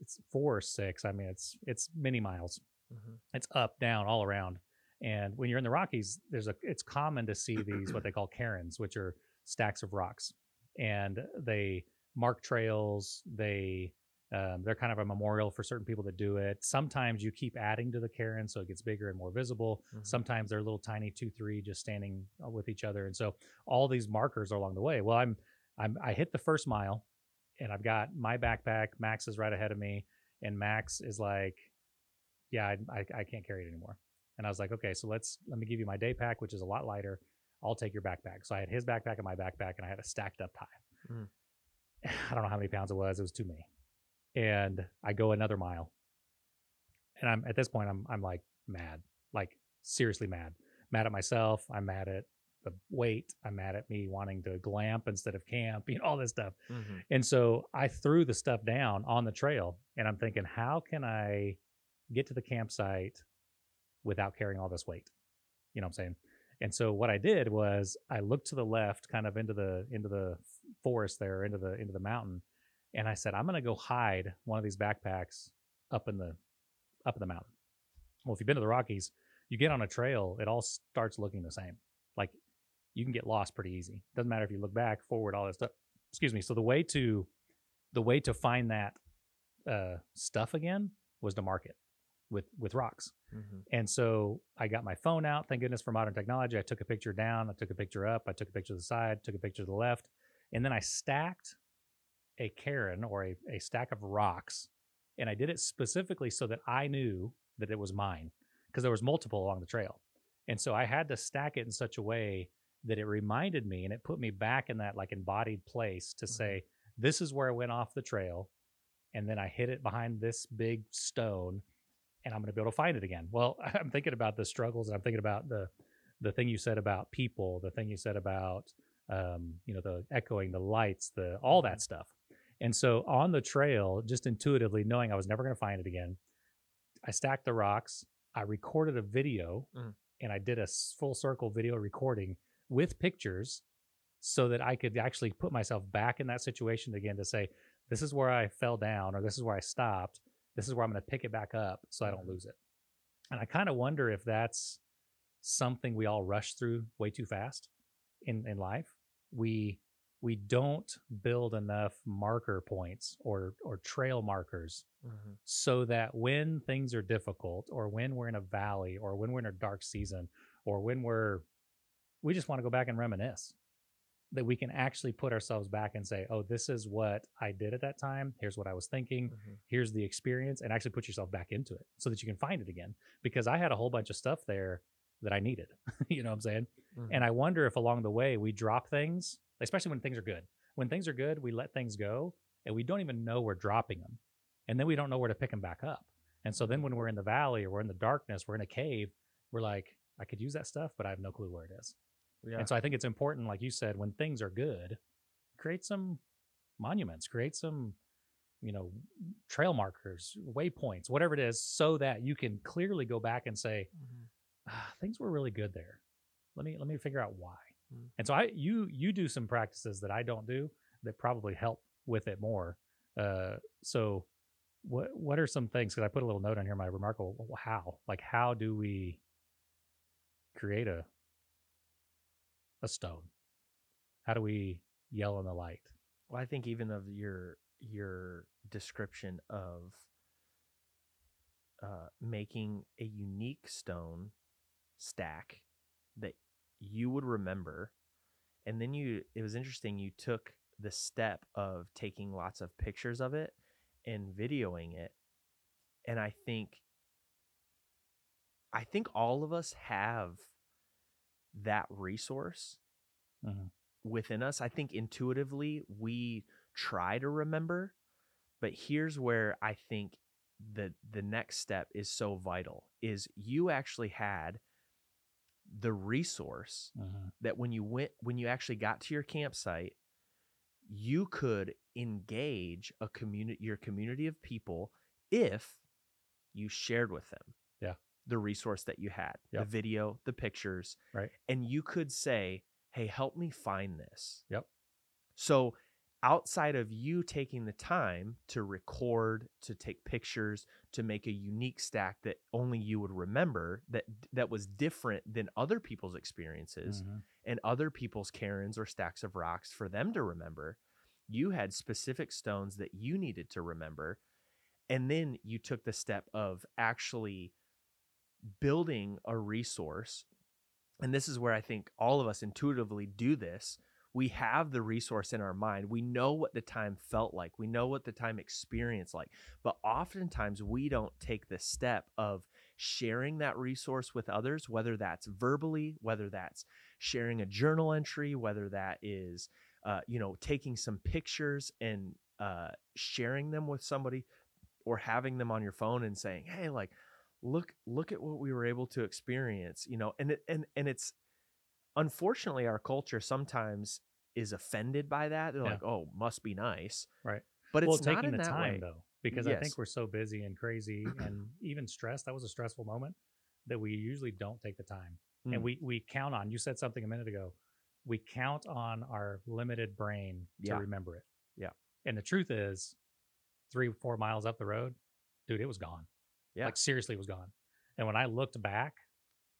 it's four or six. I mean, it's it's many miles. Mhm. It's up, down, all around. And when you're in the Rockies, there's a it's common to see these what they call cairns, which are stacks of rocks, and they mark trails. They um, they're kind of a memorial for certain people that do it. Sometimes you keep adding to the cairn so it gets bigger and more visible. Mhm. Sometimes they're little tiny two, three, just standing uh, with each other, and so all these markers are along the way. Well, I'm I'm I hit the first mile, and I've got my backpack. Max is right ahead of me, and Max is like, "Yeah, I I, I can't carry it anymore." And I was like, "Okay, so let's let me give you my day pack, which is a lot lighter. I'll take your backpack." So I had his backpack and my backpack, and I had a stacked up high. Mm. I don't know how many pounds it was. It was too many. And I go another mile, and I'm at this point I'm I'm like mad, like seriously mad, mad at myself. I'm mad at the weight. I'm mad at me wanting to glamp instead of camp, you know, all this stuff. Mhm. And so I threw the stuff down on the trail and I'm thinking, how can I get to the campsite without carrying all this weight? You know what I'm saying? And so what I did was I looked to the left, kind of into the into the forest there, into the into the mountain, and I said, I'm gonna go hide one of these backpacks up in the up in the mountain. Well, if you've been to the Rockies, you get on a trail, it all starts looking the same. Like you can get lost pretty easy. Doesn't matter if you look back, forward, all that stuff. Excuse me. So the way to the way to find that uh, stuff again was to mark it with with rocks. Mhm. And so I got my phone out. Thank goodness for modern technology. I took a picture down. I took a picture up. I took a picture to the side. Took a picture to the left, and then I stacked a cairn or a, a stack of rocks, and I did it specifically so that I knew that it was mine because there was multiple along the trail, and so I had to stack it in such a way that it reminded me and it put me back in that like embodied place to Mhm. say this is where I went off the trail, and then I hid it behind this big stone and I'm going to be able to find it again. Well, I'm thinking about the struggles, and I'm thinking about the the thing you said about people, the thing you said about um, you know the echoing, the lights, the all that stuff. And so on the trail, just intuitively knowing I was never going to find it again, I stacked the rocks. I recorded a video, Mm. and I did a full circle video recording with pictures, so that I could actually put myself back in that situation again to say, this is where I fell down, or this is where I stopped this is where I'm going to pick it back up so I don't Mhm. lose it. And I kind of wonder if that's something we all rush through way too fast in, in life. We we don't build enough marker points or or trail markers Mhm. so that when things are difficult or when we're in a valley or when we're in a dark season or when we're we just want to go back and reminisce that we can actually put ourselves back and say oh this is what i did at that time here's what i was thinking Mhm. here's the experience and actually put yourself back into it so that you can find it again because i had a whole bunch of stuff there that i needed you know what i'm saying Mhm. and i wonder if along the way we drop things especially when things are good when things are good we let things go and we don't even know we're dropping them and then we don't know where to pick them back up and so then when we're in the valley or we're in the darkness we're in a cave we're like i could use that stuff but i have no clue where it is yeah. and so I think it's important, like you said, when things are good, create some monuments, create some, you know, trail markers, waypoints, whatever it is, so that you can clearly go back and say, Mhm. ah, things were really good there. Let me let me figure out why. Mm. And so I you you do some practices that I don't do that probably help with it more. Uh, so what what are some things? Because I put a little note on here, my reMarkable how like how do we create a a stone? How do we yell in the light? Well, I think even of your your description of uh, making a unique stone stack that you would remember, and then you it was interesting. You took the step of taking lots of pictures of it and videoing it, and I think I think all of us have that resource Mhm. within us. I think intuitively we try to remember, but here's where I think the the next step is so vital is you actually had the resource mm-hmm. that when you went when you actually got to your campsite you could engage a community your community of people if you shared with them Yeah. the resource that you had the video the pictures Right. and you could say hey help me find this Yep. so outside of you taking the time to record to take pictures to make a unique stack that only you would remember that that was different than other people's experiences Mhm. and other people's cairns or stacks of rocks for them to remember. You had specific stones that you needed to remember. And then you took the step of actually building a resource. And this is where I think all of us intuitively do this. We have the resource in our mind. We know what the time felt like. We know what the time experienced like. But oftentimes we don't take the step of sharing that resource with others, whether that's verbally, whether that's sharing a journal entry, whether that is, uh, you know, taking some pictures and uh, sharing them with somebody or having them on your phone and saying, hey, like, look look at what we were able to experience you know and it, and and it's unfortunately our culture sometimes is offended by that they're Yeah. like oh must be nice Right. but well, it's not taking in the that time way though, because I think we're so busy and crazy and even stressed. That was a stressful moment that we usually don't take the time. Mm. And we we count on. You said something a minute ago. We count on our limited brain to Yeah. remember it. Yeah. And the truth is, three four miles up the road, dude, it was gone. Yeah. Like seriously, it was gone. And when I looked back,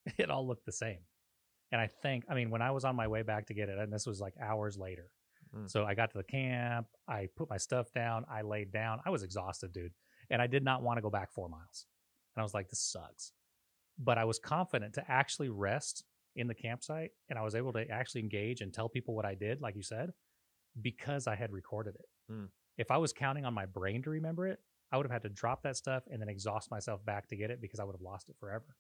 it all looked the same. And I think, I mean, when I was on my way back to get it, and this was like hours later. Mm. So I got to the camp, I put my stuff down, I laid down. I was exhausted, dude. And I did not want to go back four miles. And I was like, this sucks. But I was confident to actually rest in the campsite and I was able to actually engage and tell people what I did, like you said, because I had recorded it. Mm. If I was counting on my brain to remember it, I would have had to drop that stuff and then exhaust myself back to get it because I would have lost it forever.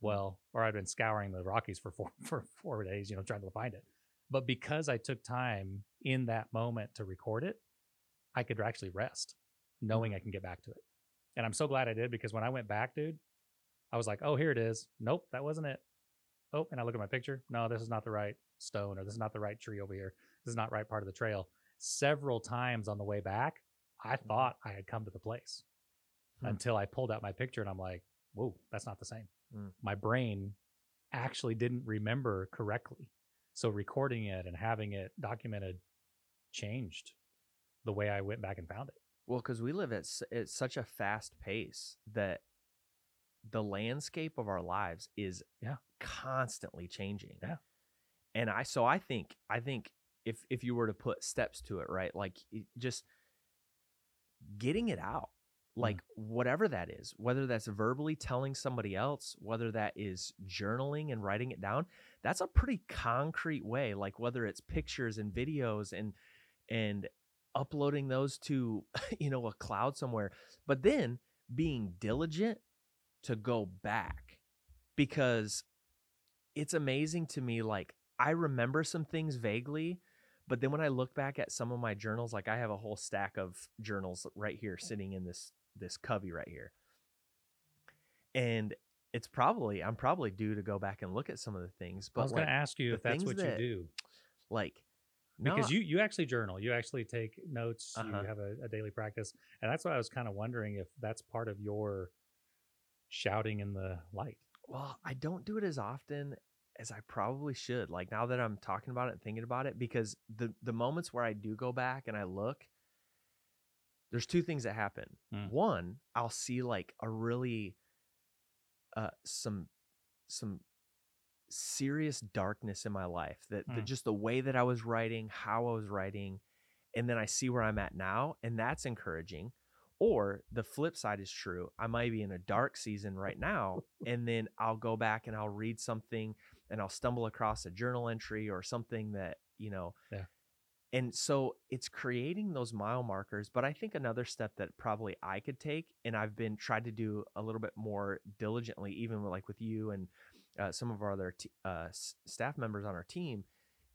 Well, or I'd been scouring the Rockies for four for four days, you know, trying to find it. But because I took time in that moment to record it, I could actually rest, knowing I can get back to it. And I'm so glad I did because when I went back, dude, I was like, oh, here it is. Nope, that wasn't it. Oh, and I look at my picture. No, this is not the right stone, or this is not the right tree over here. This is not right part of the trail. Several times on the way back, I thought I had come to the place Hmm. until I pulled out my picture and I'm like, whoa, that's not the same. Hmm. My brain actually didn't remember correctly. So recording it and having it documented changed the way I went back and found it. Well, because we live at, s- at such a fast pace that the landscape of our lives is Yeah. constantly changing. Yeah. And I so I think I think if if you were to put steps to it, right, like just getting it out, Mm. Mm. like whatever that is, whether that's verbally telling somebody else, whether that is journaling and writing it down, that's a pretty concrete way. Like whether it's pictures and videos and and uploading those to you know a cloud somewhere but then being diligent to go back because it's amazing to me like i remember some things vaguely but then when i look back at some of my journals like i have a whole stack of journals right here mm. sitting in this this cubby right here and it's probably i'm probably due to go back and look at some of the things but I was like, going to ask you if that's what that- you do like because no, you you actually journal, you actually take notes, Uh-huh. you have a, a daily practice, and that's why I was kind of wondering if that's part of your shouting in the light. Well, I don't do it as often as I probably should. Like now that I'm talking about it and thinking about it, because the the moments where I do go back and I look, there's two things that happen. Mm. One, I'll see like a really uh some some serious darkness in my life that, that Mm. just the way that I was writing, how I was writing, and then I see where I'm at now, and that's encouraging. Or the flip side is true. I might be in a dark season right now, and then I'll go back and I'll read something and I'll stumble across a journal entry or something that, you know. Yeah. And so it's creating those mile markers. But I think another step that probably I could take, and I've been tried to do a little bit more diligently, even like with you and uh, some of our other t- uh, s- staff members on our team,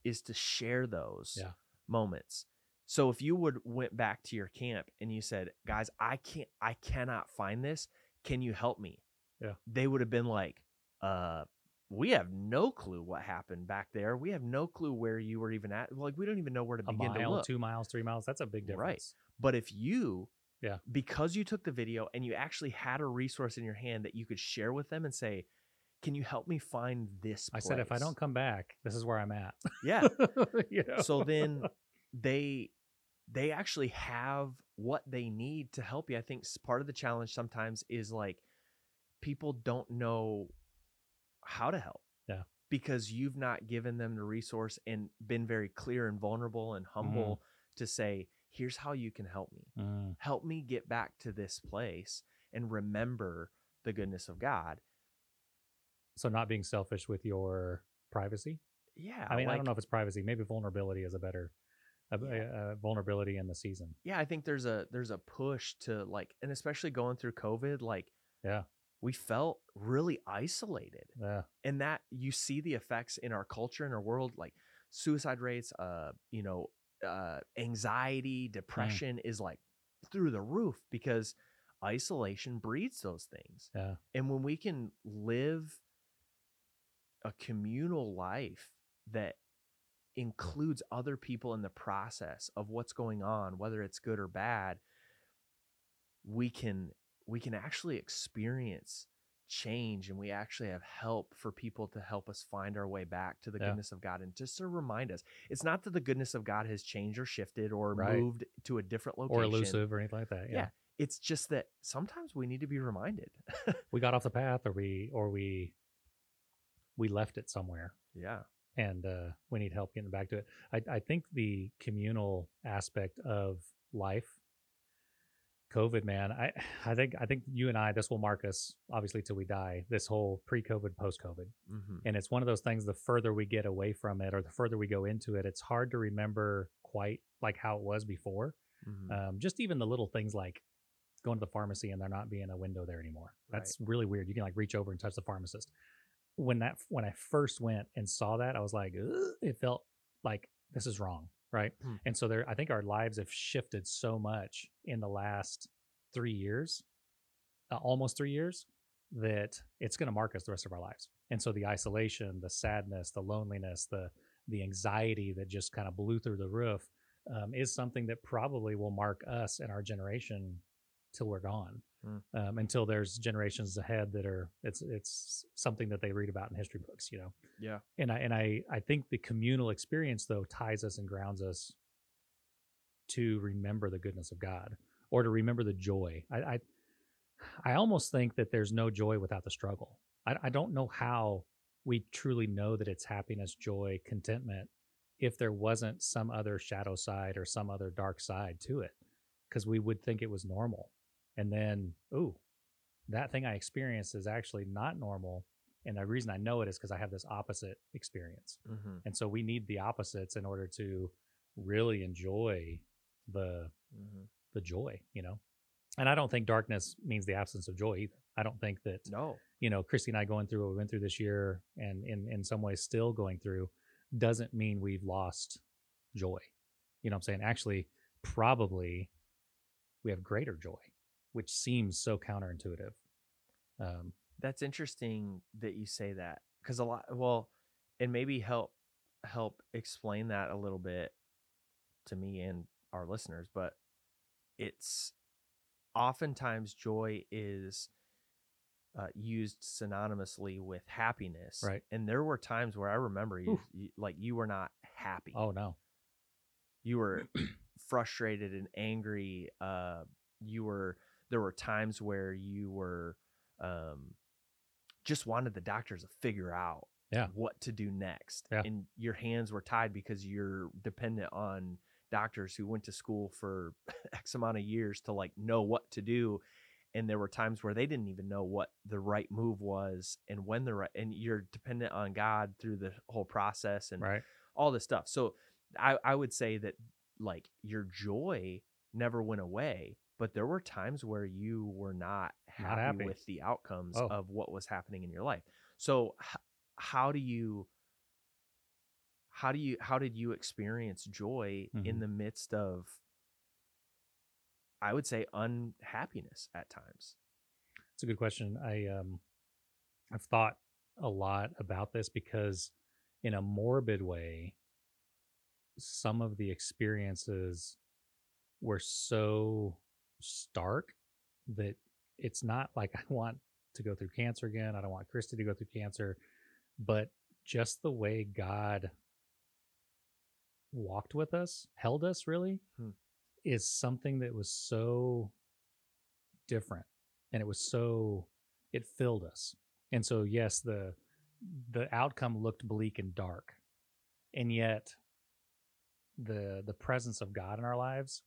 is to share those Yeah. moments. So if you would went back to your camp and you said, "Guys, I can't I cannot find this. Can you help me?" Yeah. They would have been like, "Uh, we have no clue what happened back there. We have no clue where you were even at. Like we don't even know where to A begin to mile, look." two miles, three miles, that's a big difference. Right. But if you Yeah. because you took the video and you actually had a resource in your hand that you could share with them and say, "Can you help me find this?" I said, if I don't come back, this is where I'm at. yeah. You know? so then they they actually have what they need to help you i think part of the challenge sometimes is like people don't know how to help Yeah. because you've not given them the resource and been very clear and vulnerable and humble to say here's how you can help me Mm, help me get back to this place and remember the goodness of god so not being selfish with your privacy. yeah I mean, I don't know if it's privacy. Maybe vulnerability is a better a, a- Yeah. a vulnerability in the season. yeah i think there's a there's a push to like and especially going through covid like Yeah. We felt really isolated Yeah. and that you see the effects in our culture in our world like suicide rates uh you know uh anxiety depression is like through the roof because isolation breeds those things. Yeah. And when we can live a communal life that includes other people in the process of what's going on, whether it's good or bad, we can we can actually experience change and we actually have help for people to help us find our way back to the Yeah. goodness of God and just to remind us it's not that the goodness of God has changed or shifted or Right. moved to a different location Or elusive or anything like that. Yeah. Yeah. it's just that sometimes we need to be reminded We got off the path or we or we we left it somewhere. yeah and uh, we need help getting back to it. I, I think the communal aspect of life, COVID, man, I, I think I think you and I, this will mark us obviously till we die. This whole pre-COVID, post-COVID, hmm and it's one of those things. The further we get away from it, or the further we go into it, it's hard to remember quite like how it was before. hmm Um, just even the little things like going to the pharmacy and there not being a window there anymore. That's really weird. You can like reach over and touch the pharmacist. When that when I first went and saw that, I was like, it felt like this is wrong, right? Hmm. And so there, I think our lives have shifted so much in the last three years, uh, almost three years, that it's going to mark us the rest of our lives. And so the isolation, the sadness, the loneliness, the the anxiety that just kind of blew through the roof um, is something that probably will mark us and our generation till we're gone. Mm. Um, until there's generations ahead that are it's it's something that they read about in history books, you know. yeah And I and I I think the communal experience though ties us and grounds us to remember the goodness of God or to remember the joy. I I, I almost think that there's no joy without the struggle. I, I don't know how we truly know that it's happiness, joy, contentment if there wasn't some other shadow side or some other dark side to it because we would think it was normal. And then, ooh, that thing I experienced is actually not normal. And the reason I know it is because I have this opposite experience. hmm And so we need the opposites in order to really enjoy the hmm the joy, you know. And I don't think darkness means the absence of joy either. I don't think that no you know, Christy and I going through what we went through this year and in, in some ways still going through doesn't mean we've lost joy. You know what I'm saying? Actually, probably we have greater joy, which seems so counterintuitive. Um, that's interesting that you say that because a lot well and maybe help help explain that a little bit to me and our listeners but it's oftentimes joy is uh, used synonymously with happiness Right. and there were times where i remember you, you like you were not happy oh no. you were frustrated and angry uh you were there were times where you were um just wanted the doctors to figure out Yeah. what to do next Yeah. and your hands were tied because you're dependent on doctors who went to school for x amount of years to like know what to do and there were times where they didn't even know what the right move was and when the right and you're dependent on god through the whole process and Right. all this stuff. So I, I would say that like your joy never went away, but there were times where you were not happy, Not happy. with the outcomes Oh. of what was happening in your life. So h- how do you how do you how did you experience joy in Mhm. the midst of I would say unhappiness at times? It's a good question. I um I've thought a lot about this because in a morbid way some of the experiences were so stark that it's not like I want to go through cancer again. I don't want Christy to go through cancer, but just the way God walked with us, held us really, Hmm. is something that was so different and it was so it filled us and so yes the the outcome looked bleak and dark and yet the the presence of god in our lives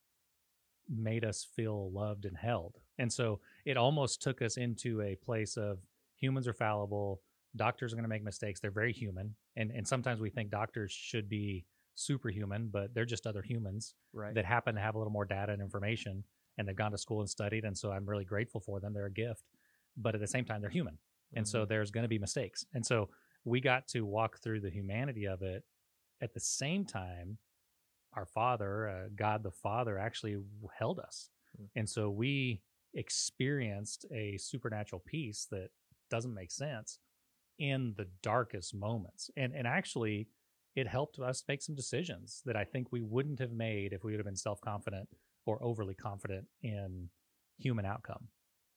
made us feel loved and held and so it almost took us into a place of humans are fallible doctors are going to make mistakes they're very human and and sometimes we think doctors should be superhuman but they're just other humans Right. that happen to have a little more data and information and they've gone to school and studied and so i'm really grateful for them they're a gift but at the same time they're human and so Mhm. there's going to be mistakes and so we got to walk through the humanity of it at the same time our father uh, god the father actually held us Mm. and so we experienced a supernatural peace that doesn't make sense in the darkest moments. And and actually it helped us make some decisions that I think we wouldn't have made if we would have been self-confident or overly confident in human outcome.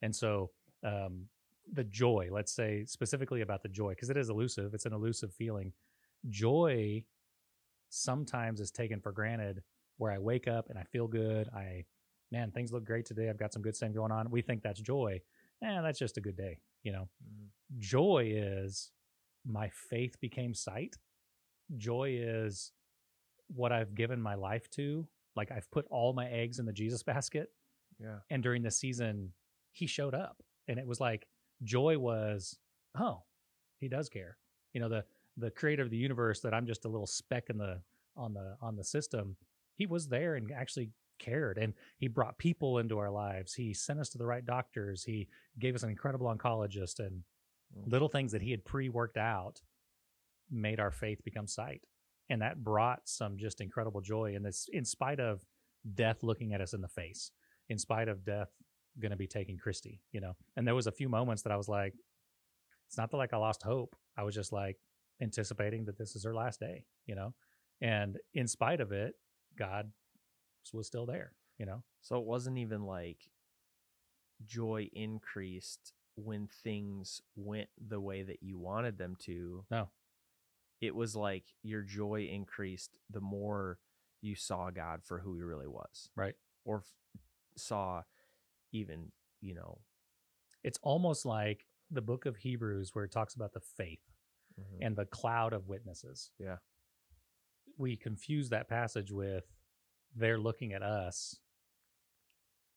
And so um, the joy, let's say specifically about the joy, because it is elusive, it's an elusive feeling. Joy sometimes is taken for granted where I wake up and I feel good. I, man, things look great today. I've got some good stuff going on. We think that's joy. And that's just a good day, you know. Mm-hmm. Joy is my faith became sight. Joy is what I've given my life to. Like I've put all my eggs in the Jesus basket. Yeah. And during the season, he showed up. And it was like joy was, oh, he does care. You know, the the creator of the universe that I'm just a little speck in the on the on the system, he was there and actually cared and he brought people into our lives. He sent us to the right doctors. He gave us an incredible oncologist and Mm. little things that he had pre-worked out made our faith become sight. And that brought some just incredible joy in this in spite of death looking at us in the face, in spite of death going to be taking Christy, you know. And there was a few moments that I was like it's not that like I lost hope. I was just like anticipating that this is her last day, you know. And in spite of it, God was still there, you know. So it wasn't even like joy increased when things went the way that you wanted them to. No. It was like your joy increased the more you saw God for who he really was. Right. Or f- saw even, you know, It's almost like the book of Hebrews where it talks about the faith Mm-hmm. and the cloud of witnesses. Yeah. We confuse that passage with they're looking at us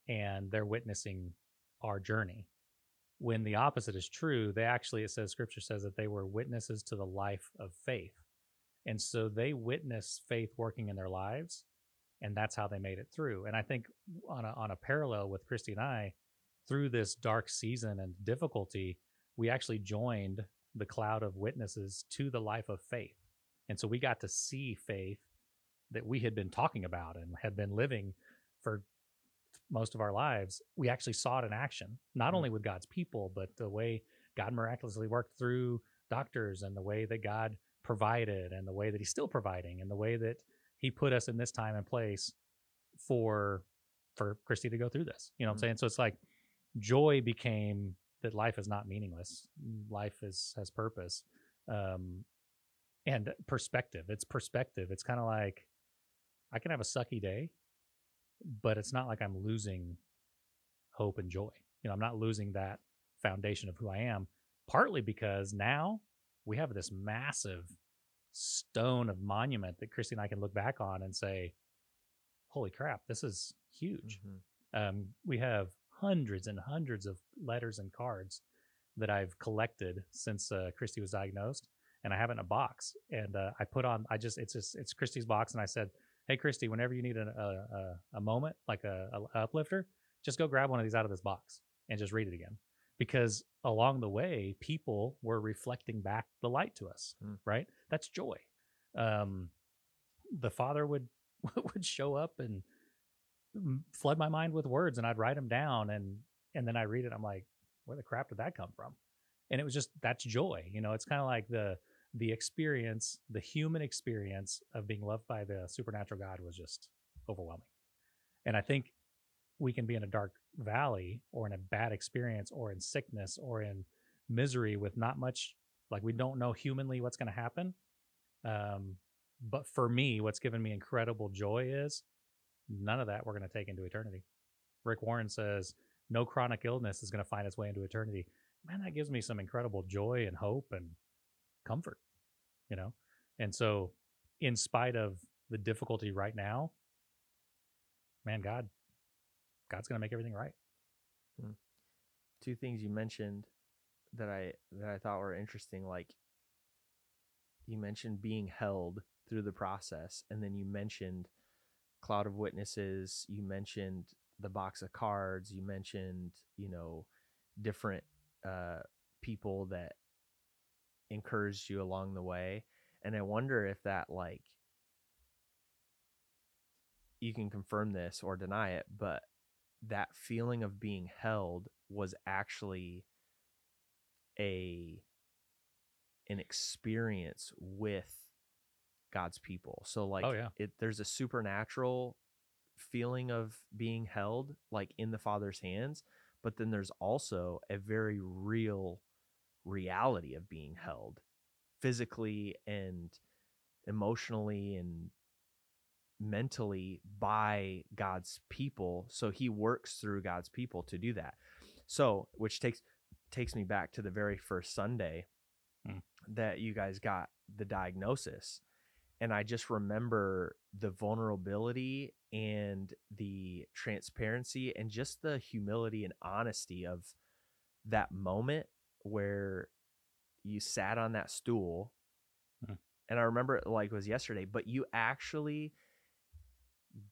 and they're witnessing our journey. When the opposite is true, they actually, it says, scripture says that they were witnesses to the life of faith. And so they witnessed faith working in their lives, and that's how they made it through. And I think on a, on a parallel with Christy and I, through this dark season and difficulty, we actually joined the cloud of witnesses to the life of faith. And so we got to see faith that we had been talking about and had been living for most of our lives. We actually saw it in action, not Mm. only with God's people, but the way God miraculously worked through doctors and the way that God provided and the way that He's still providing and the way that He put us in this time and place for for Christy to go through this. You know what I'm Mm. saying? So it's like joy became that life is not meaningless. Life is has purpose. Um and perspective. It's perspective. It's kind of like I can have a sucky day, but it's not like I'm losing hope and joy. You know, I'm not losing that foundation of who I am, partly because now we have this massive stone of monument that Christy and I can look back on and say, holy crap, this is huge. Mhm. Um, we have hundreds and hundreds of letters and cards that I've collected since uh, Christy was diagnosed, and I have it in a box. And uh, I put on, I just, it's just, it's Christy's box, and I said, "Hey, Christy, whenever you need a a, a, moment like a, a uplifter, just go grab one of these out of this box and just read it again." Because along the way, people were reflecting back the light to us. Hmm. Right? That's joy. Um, the Father would would show up and flood my mind with words and I'd write them down and and then I read it I'm like where the crap did that come from? And it was just that's joy you know it's kind of like the the experience the human experience of being loved by the supernatural God was just overwhelming. And I think we can be in a dark valley or in a bad experience or in sickness or in misery with not much like we don't know humanly what's going to happen. Um but for me what's given me incredible joy is none of that we're going to take into eternity. Rick Warren says no chronic illness is going to find its way into eternity. Man, that gives me some incredible joy and hope and comfort, you know? And so, in spite of the difficulty right now, man, God, God's going to make everything right. Hmm. two things you mentioned that I that I thought were interesting. Like you mentioned being held through the process, and then you mentioned cloud of witnesses. You mentioned the box of cards. You mentioned you know different uh, people that encouraged you along the way, and I wonder if that like you can confirm this or deny it, but that feeling of being held was actually a an experience with God's people. So like Oh, yeah. it there's a supernatural feeling of being held like in the father's hands, but then there's also a very real reality of being held physically and emotionally and mentally by God's people. So he works through God's people to do that. So, which takes takes me back to the very first Sunday Hmm. that you guys got the diagnosis. And I just remember the vulnerability and the transparency and just the humility and honesty of that moment where you sat on that stool. Hmm. And I remember it like it was yesterday, but you actually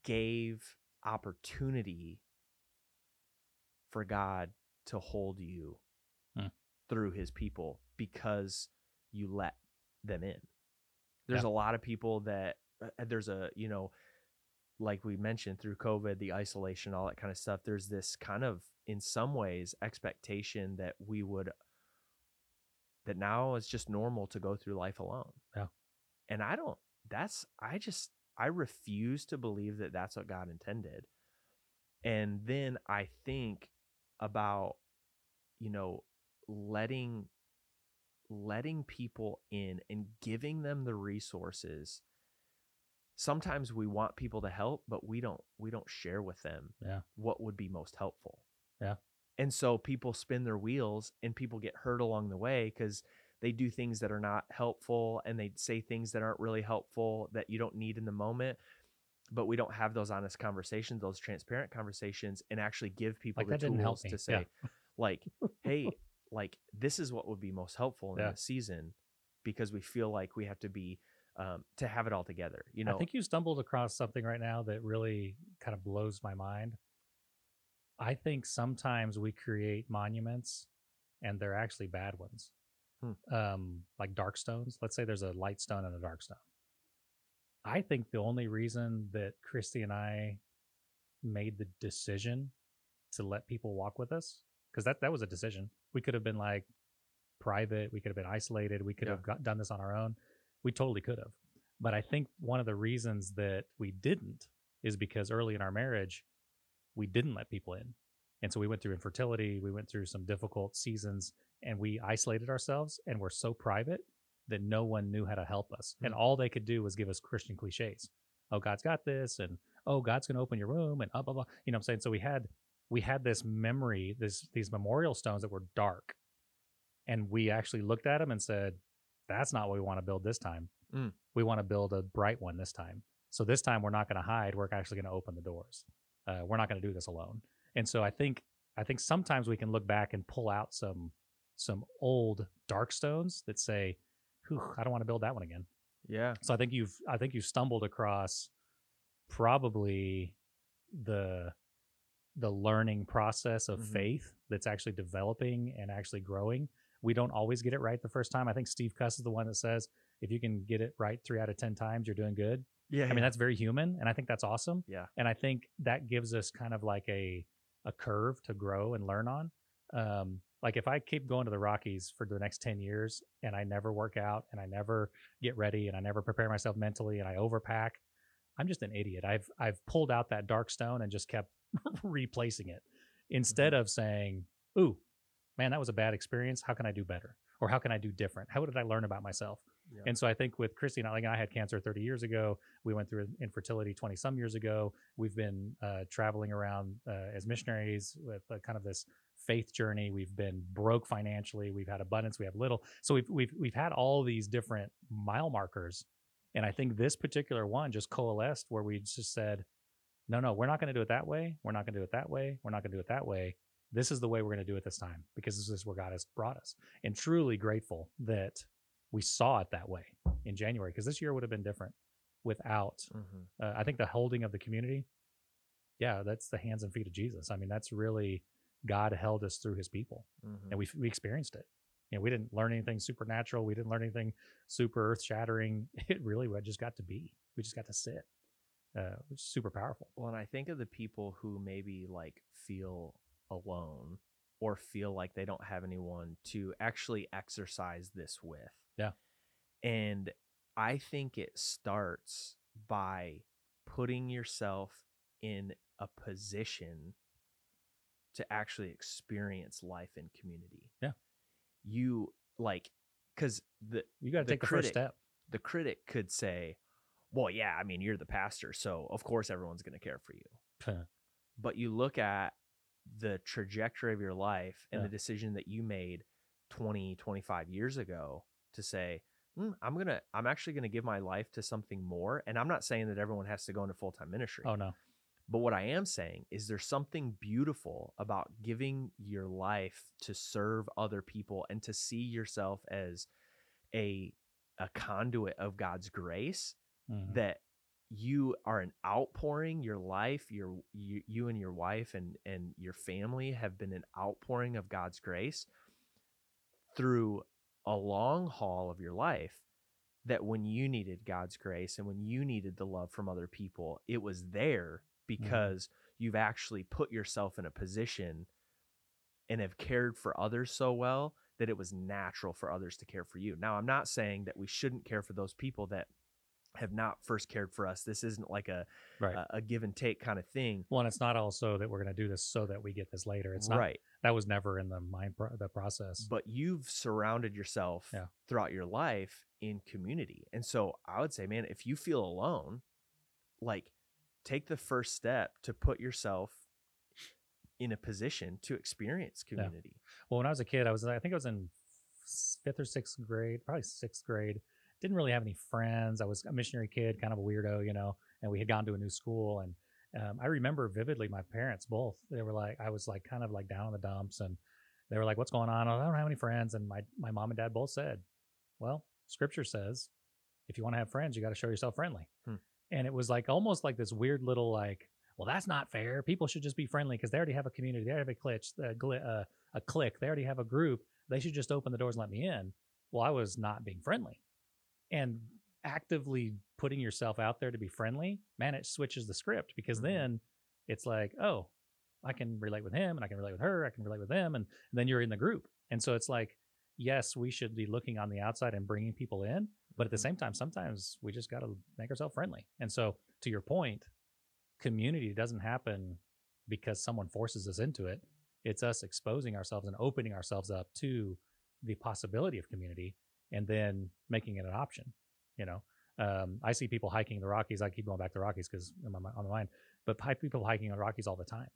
gave opportunity for God to hold you Hmm. through his people because you let them in. There's Yeah. a lot of people that uh, there's a, you know, like we mentioned through COVID, the isolation, all that kind of stuff, there's this kind of, in some ways, expectation that we would, that now it's just normal to go through life alone. Yeah. And I don't, that's, I just, I refuse to believe that that's what God intended. And then I think about, you know, letting, letting people in and giving them the resources sometimes we want people to help but we don't we don't share with them Yeah. what would be most helpful Yeah. and so people spin their wheels and people get hurt along the way because they do things that are not helpful and they say things that aren't really helpful that you don't need in the moment but we don't have those honest conversations those transparent conversations and actually give people Like, the that didn't help tools to Yeah. say like hey like this is what would be most helpful in Yeah. this season because we feel like we have to be um, to have it all together you know I think you stumbled across something right now that really kind of blows my mind. I think sometimes we create monuments and they're actually bad ones. Hmm. Um, like dark stones. Let's say there's a light stone and a dark stone. I think the only reason that Christy and I made the decision to let people walk with us, because that, that was a decision. We could have been like private, we could have been isolated, we could Yeah. have got, done this on our own. We totally could have. But I think one of the reasons that we didn't is because early in our marriage, we didn't let people in. And so we went through infertility, we went through some difficult seasons, and we isolated ourselves and were so private that no one knew how to help us. And Mm. all they could do was give us Christian cliches. Oh, God's got this, and oh, God's gonna open your womb, and blah blah blah. You know what I'm saying? So we had we had this memory, this these memorial stones that were dark. And we actually looked at them and said, That's not what we want to build this time. Mm. We want to build a bright one this time. So this time we're not going to hide. We're actually going to open the doors. Uh, we're not going to do this alone. And so I think I think sometimes we can look back and pull out some some old dark stones that say, Whew, I don't want to build that one again. yeah So I think you've I think you've stumbled across probably the the learning process of Mhm. faith that's actually developing and actually growing. We don't always get it right the first time. I think Steve Cuss is the one that says if you can get it right three out of ten times, you're doing good. yeah I mean that's very human, and I think that's awesome. yeah And I think that gives us kind of like a a curve to grow and learn on. Um, like if I keep going to the Rockies for the next 10 years and I never work out and I never get ready and I never prepare myself mentally and I overpack, I'm just an idiot. I've I've pulled out that dark stone and just kept replacing it instead of saying, "Ooh, man, that was a bad experience. How can I do better? Or how can I do different? How did I learn about myself?" Yeah. And so I think with Christy, and I- like I had cancer 30 years ago. We went through infertility 20 some years ago. We've been uh, traveling around uh, as missionaries with uh, kind of this faith journey. We've been broke financially. We've had abundance. We have little. So we've we've we've had all these different mile markers, and I think this particular one just coalesced where we just said, no, no, we're not going to do it that way. We're not going to do it that way. We're not going to do it that way. This is the way we're going to do it this time because this is where God has brought us. And truly grateful that we saw it that way in January because this year would have been different without. Mhm. Uh, I think the holding of the community, yeah, that's the hands and feet of Jesus. I mean, that's really God held us through His people, Mhm. and we we experienced it. You know, we didn't learn anything supernatural. We didn't learn anything super earth shattering. It really we just got to be. We just got to sit uh, which is super powerful. Well, and I think of the people who maybe like feel alone or feel like they don't have anyone to actually exercise this with. Yeah. And I think it starts by putting yourself in a position to actually experience life in community. Yeah. You like cuz the You got to take the first step. the critic could say, "Well, yeah, I mean, you're the pastor, so of course everyone's going to care for you." But you look at the trajectory of your life and Yeah. the decision that you made 20, 25 years ago to say, "Hmm, I'm going to I'm actually going to give my life to something more." And I'm not saying that everyone has to go into full-time ministry. oh no, But what I am saying is there's something beautiful about giving your life to serve other people and to see yourself as a a conduit of God's grace Mhm. that you are an outpouring your life your you, you and your wife and and your family have been an outpouring of God's grace through a long haul of your life that when you needed God's grace and when you needed the love from other people it was there because you've actually put yourself in a position and have cared for others so well that it was natural for others to care for you. Now, I'm not saying that we shouldn't care for those people that have not first cared for us. This isn't like a right. a, a give and take kind of thing. well, and it's not also that we're going to do this so that we get this later. It's not right. that was never in the mind pro- the process. But you've surrounded yourself Yeah. throughout your life in community. And so I would say, man, if you feel alone, like take the first step to put yourself in a position to experience community. Well, when I was a kid, I was I think I was in fifth or sixth grade, probably sixth grade. Didn't really have any friends. I was a missionary kid, kind of a weirdo, you know. And we had gone to a new school, and um, I remember vividly my parents both. They were like, I was like kind of like down in the dumps, and they were like, "What's going on?" I don't have any friends, and my my mom and dad both said, "Well, Scripture says, if you want to have friends, you got to show yourself friendly." Hmm. And it was like almost like this weird little like, well, that's not fair. People should just be friendly because they already have a community. They already have a clique. Gli- uh, a clique. They already have a group. They should just open the doors and let me in. Well, I was not being friendly. And actively putting yourself out there to be friendly, man, it switches the script because Mhm. then it's like, oh, I can relate with him and I can relate with her. I can relate with them. And, then you're in the group. And so it's like, yes, we should be looking on the outside and bringing people in. But at the Mhm. same time, sometimes we just got to make ourselves friendly. And so, to your point, community doesn't happen because someone forces us into it. It's us exposing ourselves and opening ourselves up to the possibility of community and then making it an option. You know, um, I see people hiking the Rockies. I keep going back to Rockies because I'm on my- mind, but people hiking the Rockies all the time.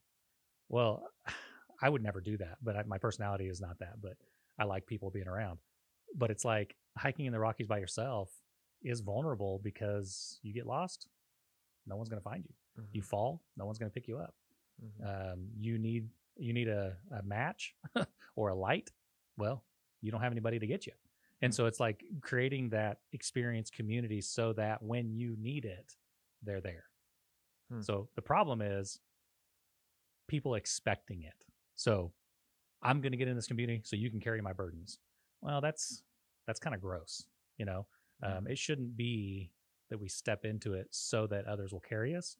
Well, I would never do that, but I, my personality is not that. But I like people being around. But it's like hiking in the Rockies by yourself is vulnerable because you get lost. No one's going to find you. You Mhm. fall. No one's going to pick you up. Mhm. Um, you need you need a, a match or a light. Well, you don't have anybody to get you. And so it's like creating that experience community so that when you need it, they're there. Hmm. So the problem is people expecting it. So I'm going to get in this community so you can carry my burdens. Well, that's that's kind of gross, you know. Um, it shouldn't be that we step into it so that others will carry us,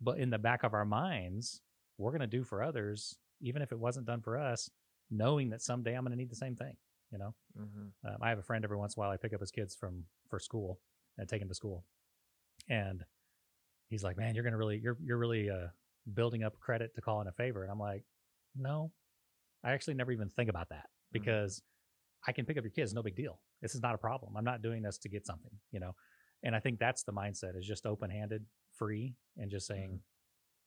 but in the back of our minds, we're going to do for others, even if it wasn't done for us, knowing that someday I'm going to need the same thing. You know, Mhm. um, I have a friend every once in a while. I pick up his kids from for school and take him to school, and he's like, "Man, you're gonna really, you're you're really uh, building up credit to call in a favor." And I'm like, "No, I actually never even think about that because I can pick up your kids, no big deal. This is not a problem. I'm not doing this to get something, you know." And I think that's the mindset is just open handed, free, and just saying,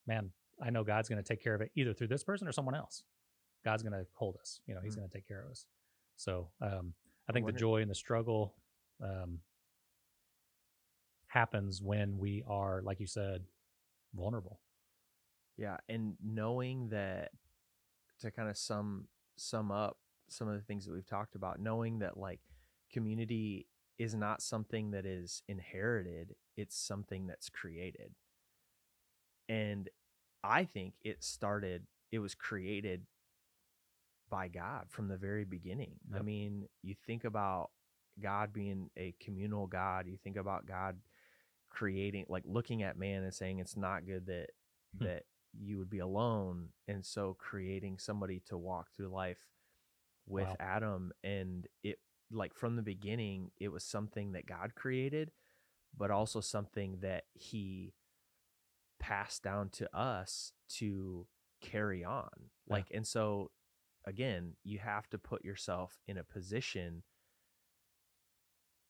"Man, I know God's going to take care of it either through this person or someone else. God's going to hold us. You know, He's Mhm. going to take care of us." So um, I think the joy and the struggle um, happens when we are, like you said, vulnerable. Yeah, and knowing that to kind of sum sum up some of the things that we've talked about, knowing that like community is not something that is inherited, it's something that's created. And I think it started it was created by God from the very beginning. I mean, you think about God being a communal God, you think about God creating like looking at man and saying it's not good that Hmm. that you would be alone and so creating somebody to walk through life with Wow. Adam and it like from the beginning it was something that God created but also something that he passed down to us to carry on Yeah. like and so again you have to put yourself in a position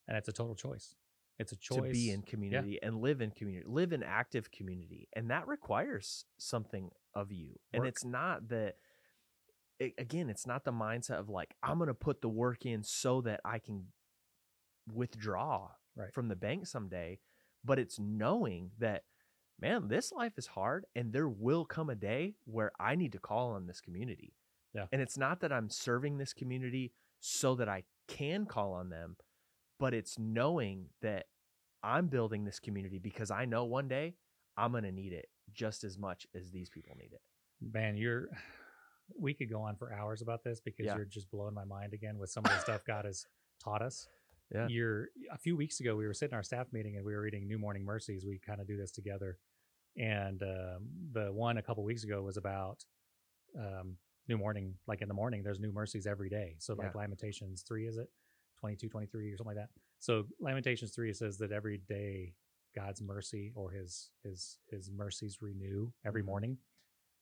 and it's a total choice. It's a choice to be in community and live in community, live in active community, and that requires something of you. And it's not that. a- Again, it's not the mindset of like I'm going to put the work in so that I can withdraw Right. from the bank someday, but it's knowing that man, this life is hard, and there will come a day where I need to call on this community. Yeah. And it's not that I'm serving this community so that I can call on them, but it's knowing that I'm building this community because I know one day I'm going to need it just as much as these people need it. Man, you're. We could go on for hours about this because Yeah. you're just blowing my mind again with some of the stuff God has taught us. Yeah. You're a few weeks ago we were sitting in our staff meeting and we were reading New Morning Mercies. We kind of do this together, and um, the one a couple weeks ago was about um, New Morning. Like in the morning, there's new mercies every day. So like Yeah. Lamentations three, is it 22, 23 or something like that? So Lamentations three says that every day God's mercy or his his his mercies renew every Mhm. morning.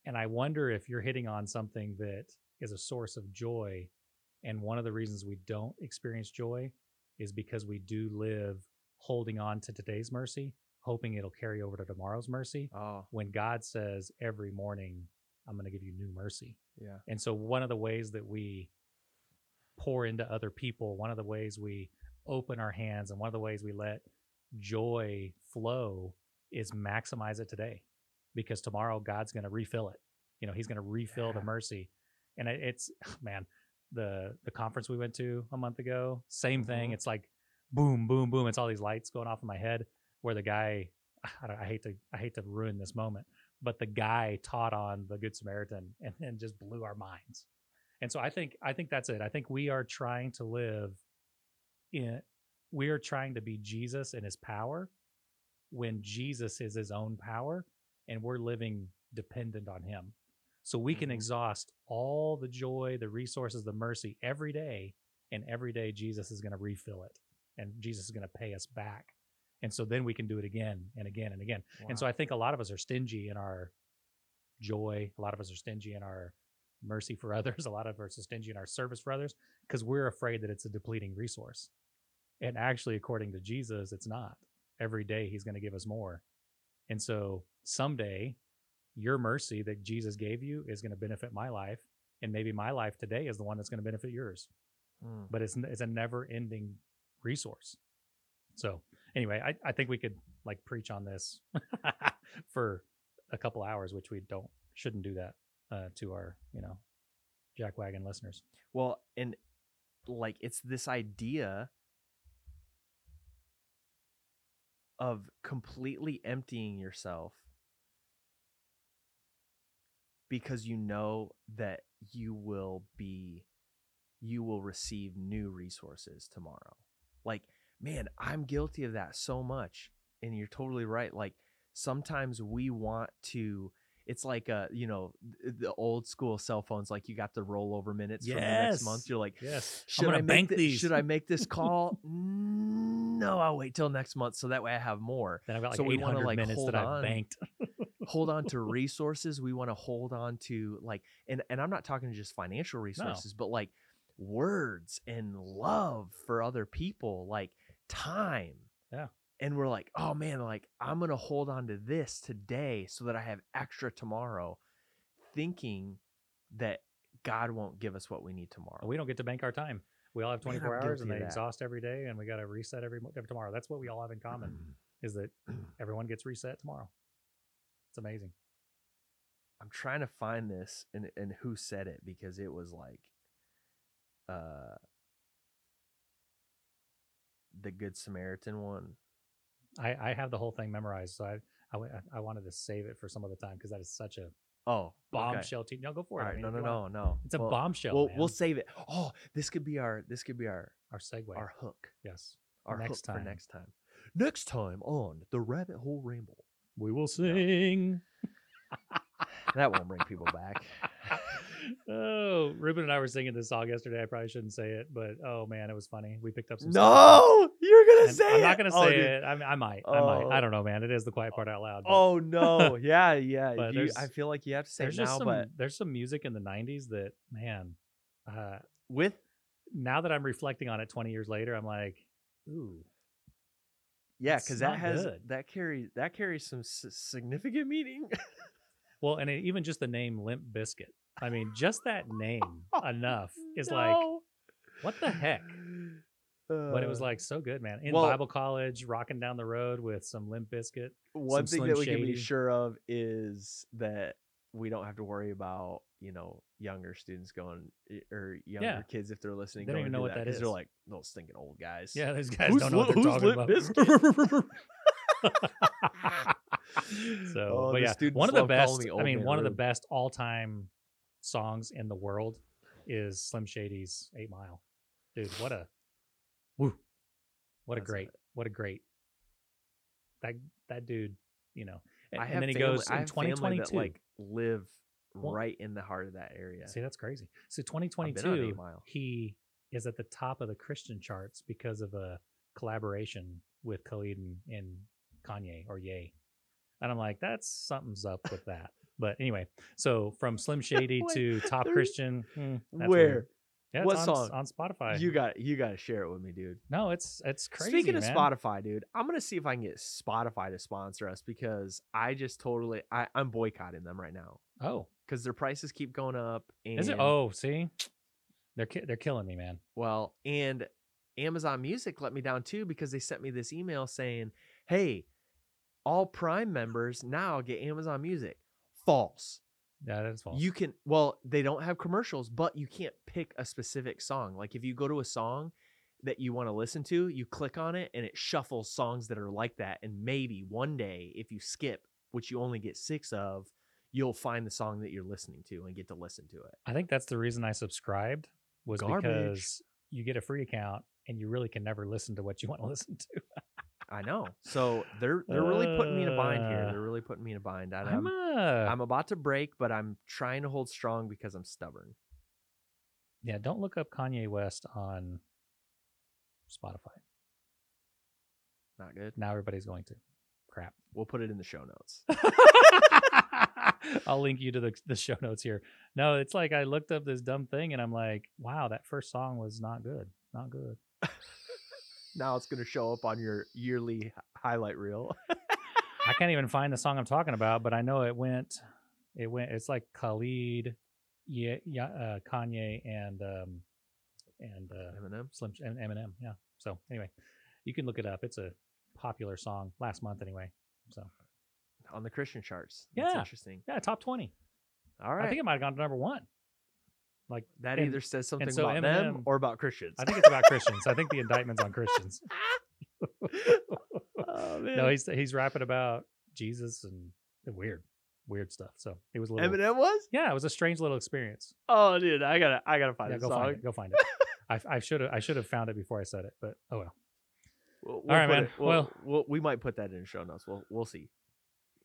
And I wonder if you're hitting on something that is a source of joy. And one of the reasons we don't experience joy is because we do live holding on to today's mercy, hoping it'll carry over to tomorrow's mercy. Oh, When God says every morning, I'm going to give you new mercy. yeah. And so, one of the ways that we pour into other people, one of the ways we open our hands, and one of the ways we let joy flow is maximize it today because tomorrow God's going to refill it. You know, He's going to refill the mercy. And it's, man, the the conference we went to a month ago, same thing. Mhm. It's like boom, boom, boom. It's all these lights going off in my head where the guy, I, don't, I hate to, I hate to ruin this moment, but the guy taught on the Good Samaritan and then just blew our minds. And so I think I think that's it. I think we are trying to live in we are trying to be Jesus in his power when Jesus is his own power and we're living dependent on him. So we can Mhm. exhaust all the joy, the resources, the mercy every day and every day Jesus is going to refill it and Jesus is going to pay us back. And so then we can do it again and again and again. And so I think a lot of us are stingy in our joy. A lot of us are stingy in our mercy for others. A lot of us are stingy in our service for others because we're afraid that it's a depleting resource. And actually, according to Jesus, it's not. Every day he's going to give us more. And so someday, your mercy that Jesus gave you is going to benefit my life. And maybe my life today is the one that's going to benefit yours Mm. but it's it's a never ending resource. So anyway, I, I think we could like preach on this for a couple hours, which we don't shouldn't do that uh, to our you know jackwagon listeners. Well, and like it's this idea of completely emptying yourself because you know that you will be you will receive new resources tomorrow. Like, man, I'm guilty of that so much. And you're totally right. Like sometimes we want to it's like uh you know the old school cell phones like you got the rollover minutes from the next month you're like Yes, should I make these. should I make this call? no, I'll wait till next month so that way I have more. Then I've got like so we wanna, 800 like, minutes that on. I've banked. hold on to resources. We want to hold on to like and and I'm not talking just financial resources, but like words and love for other people, like time. Yeah. And we're like, "Oh man, like I'm going to hold on to this today so that I have extra tomorrow." Thinking that God won't give us what we need tomorrow. we don't get to bank our time. We all have 24 I'm hours and they that. exhaust every day, and we got to reset every, every tomorrow. That's what we all have in common is that everyone gets reset tomorrow. It's amazing. I'm trying to find this and and who said it because it was like uh the good Samaritan one. I, I have the whole thing memorized, so I I wanted to save it for some other time because that is such a Oh, okay. bombshell. Te- no, go for All it. I mean, no, no, no, want- no. It's a Well, bombshell. We'll man. we'll save it. Oh, this could be our this could be our our segue. our hook. yes. Our Next hook for next time. Next time on the Rabbit Hole Ramble. We will sing. That won't bring people back. Oh, Ruben and I were singing this song yesterday. I probably shouldn't say it, but oh man, it was funny. We picked up some. No, you're gonna And say I'm not gonna Oh, say dude. it. I, I might. I might. Oh. I don't know, man. It is the quiet part out loud. but Oh no, yeah, yeah. You, I feel like you have to say now, some. but There's some music in the '90s that, man. Uh, with now that I'm reflecting on it 20 years later, I'm like, ooh, yeah, because that has good. that carries that carries some s- significant meaning. Well, and it, even just the name Limp Bizkit. I mean, just that name enough is like, what the heck? But it was Uh, like so good, man. In well- Bible college, rocking down the road with some Limp Bizkit. one thing that we can be sure of is that we don't have to worry about you know younger students going or younger kids if they're listening. They don't even know what that is. They're like those stinking old guys. Yeah, those guys Who's don't know what they're who's talking Limp about. so, Oh, but yeah, one of the best. I mean, Man one of the best all-time songs in the world is Slim Shady's Eight Mile. Dude, what a woo! What a That's great, what a great. That that dude, you know, and, I and then he family- goes in have family 2022. like live Well- right in the heart of that area. See, that's crazy. So Eight 2022, he is at the top of the Christian charts because of a collaboration with Khalid and, and Kanye or Ye. And I'm like, that's something's up with that. But anyway, so from Slim Shady Wait, to top there's- Christian, hmm, that's Where? Yeah, it's What on, song? on Spotify? You got you got to share it with me, dude. no, it's it's crazy. Speaking of man. Spotify, dude, I'm gonna see if I can get Spotify to sponsor us because I just totally I, I'm boycotting them right now oh, because their prices keep going up. And, is it? Oh, see, they're ki- they're killing me, man. well, and Amazon Music let me down too because they sent me this email saying, "Hey, all Prime members now get Amazon Music." False. Yeah, that's false. You can well, they don't have commercials, but you can't pick a specific song. Like if you go to a song that you want to listen to, you click on it and it shuffles songs that are like that. And maybe one day, if you skip, which you only get six of, you'll find the song that you're listening to and get to listen to it. I think that's the reason I subscribed was Garbage. because you get a free account and you really can never listen to what you want to listen to. I know. So they're they're really putting me in a bind here. Uh, They're really putting me in a bind. And I'm, I'm, uh, I'm about to break, but I'm trying to hold strong because I'm stubborn. yeah, don't look up Kanye West on Spotify. Not good. Now everybody's going to. Crap. We'll put it in the show notes. I'll link you to the, the show notes here. No, it's like I looked up this dumb thing and I'm like, wow, that first song was not good. Not good. Now it's going to show up on your yearly highlight reel. I can't even find the song I'm talking about, but I know it went. It went. It's like Khalid, yeah, yeah, uh, Kanye, and um, and uh, Eminem. Slim and Eminem. Yeah. So anyway, you can look it up. It's a popular song last month anyway. So on the Christian charts. That's Yeah. interesting. yeah, top twenty. All right. I think it might have gone to number one. Like that and- either says something so about them or about Christians. I think it's about Christians. I think the indictment's on Christians. oh, man. No, he's he's rapping about Jesus and weird, weird stuff. So it was a little. Eminem was? Yeah, it was a strange little experience. Oh, dude, I gotta, I gotta find yeah, go song. find it. Go find it. I I should have I should have found it before I said it, but oh well. We'll, right, put man. it- we'll, Well- we'll, we might put that in show notes. We'll, we'll see.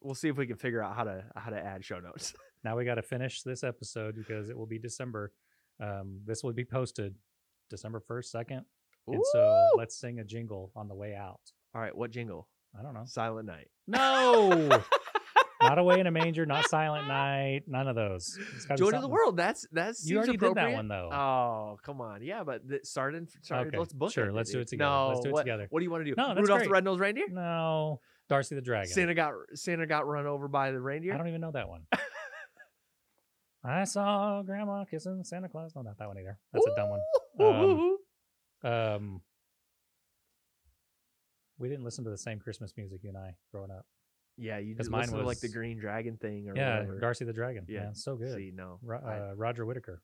We'll see if we can figure out how to, how to add show notes. Now we got to finish this episode because it will be December. Um, this will be posted December first, second, and so let's sing a jingle on the way out. all right, what jingle? I don't know. Silent Night. No, not away in a manger, not Silent Night, none of those. It's gotta be Joy to the world. That's that's You already did that one though. Oh, come on. Yeah, but th- starting, starting Okay, let's book sure, it, let's do it together. No, Let's do it what, together. What do you want to do? No, Rudolph the. Red-Nosed Reindeer? no, Darcy the Dragon. Santa got Santa got run over by the reindeer. I don't even know that one. I saw Grandma kissing Santa Claus. No, not that one either. That's a dumb one. Ooh. Um, we didn't listen to the same Christmas music you and I growing up. yeah, you just mine listen to like the Green Dragon thing or yeah, whatever. Darcy the Dragon. Yeah, Yeah, so good. See, no, Ro- uh, Roger Whittaker.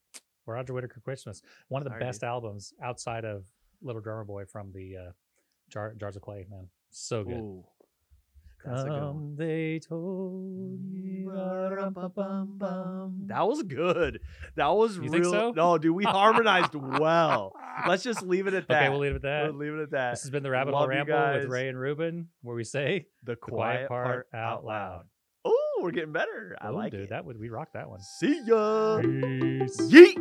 Roger Whittaker Christmas. One of the Sorry, best dude. albums outside of Little Drummer Boy from the uh, Jar- Jars of Clay. Man, so good. Ooh. That's a good one. Um, they told me. That was good. That was You real. think so? No, dude, we harmonized well. Let's just leave it at that. Okay, we'll leave it at that. We'll leave it at that. This has been the Rabbit Hole Ramble guys. with Ray and Ruben, where we say the the quiet part out loud. Oh, we're getting better. I Boom, like dude. it. That would we rock that one. See ya. Peace. Yeet.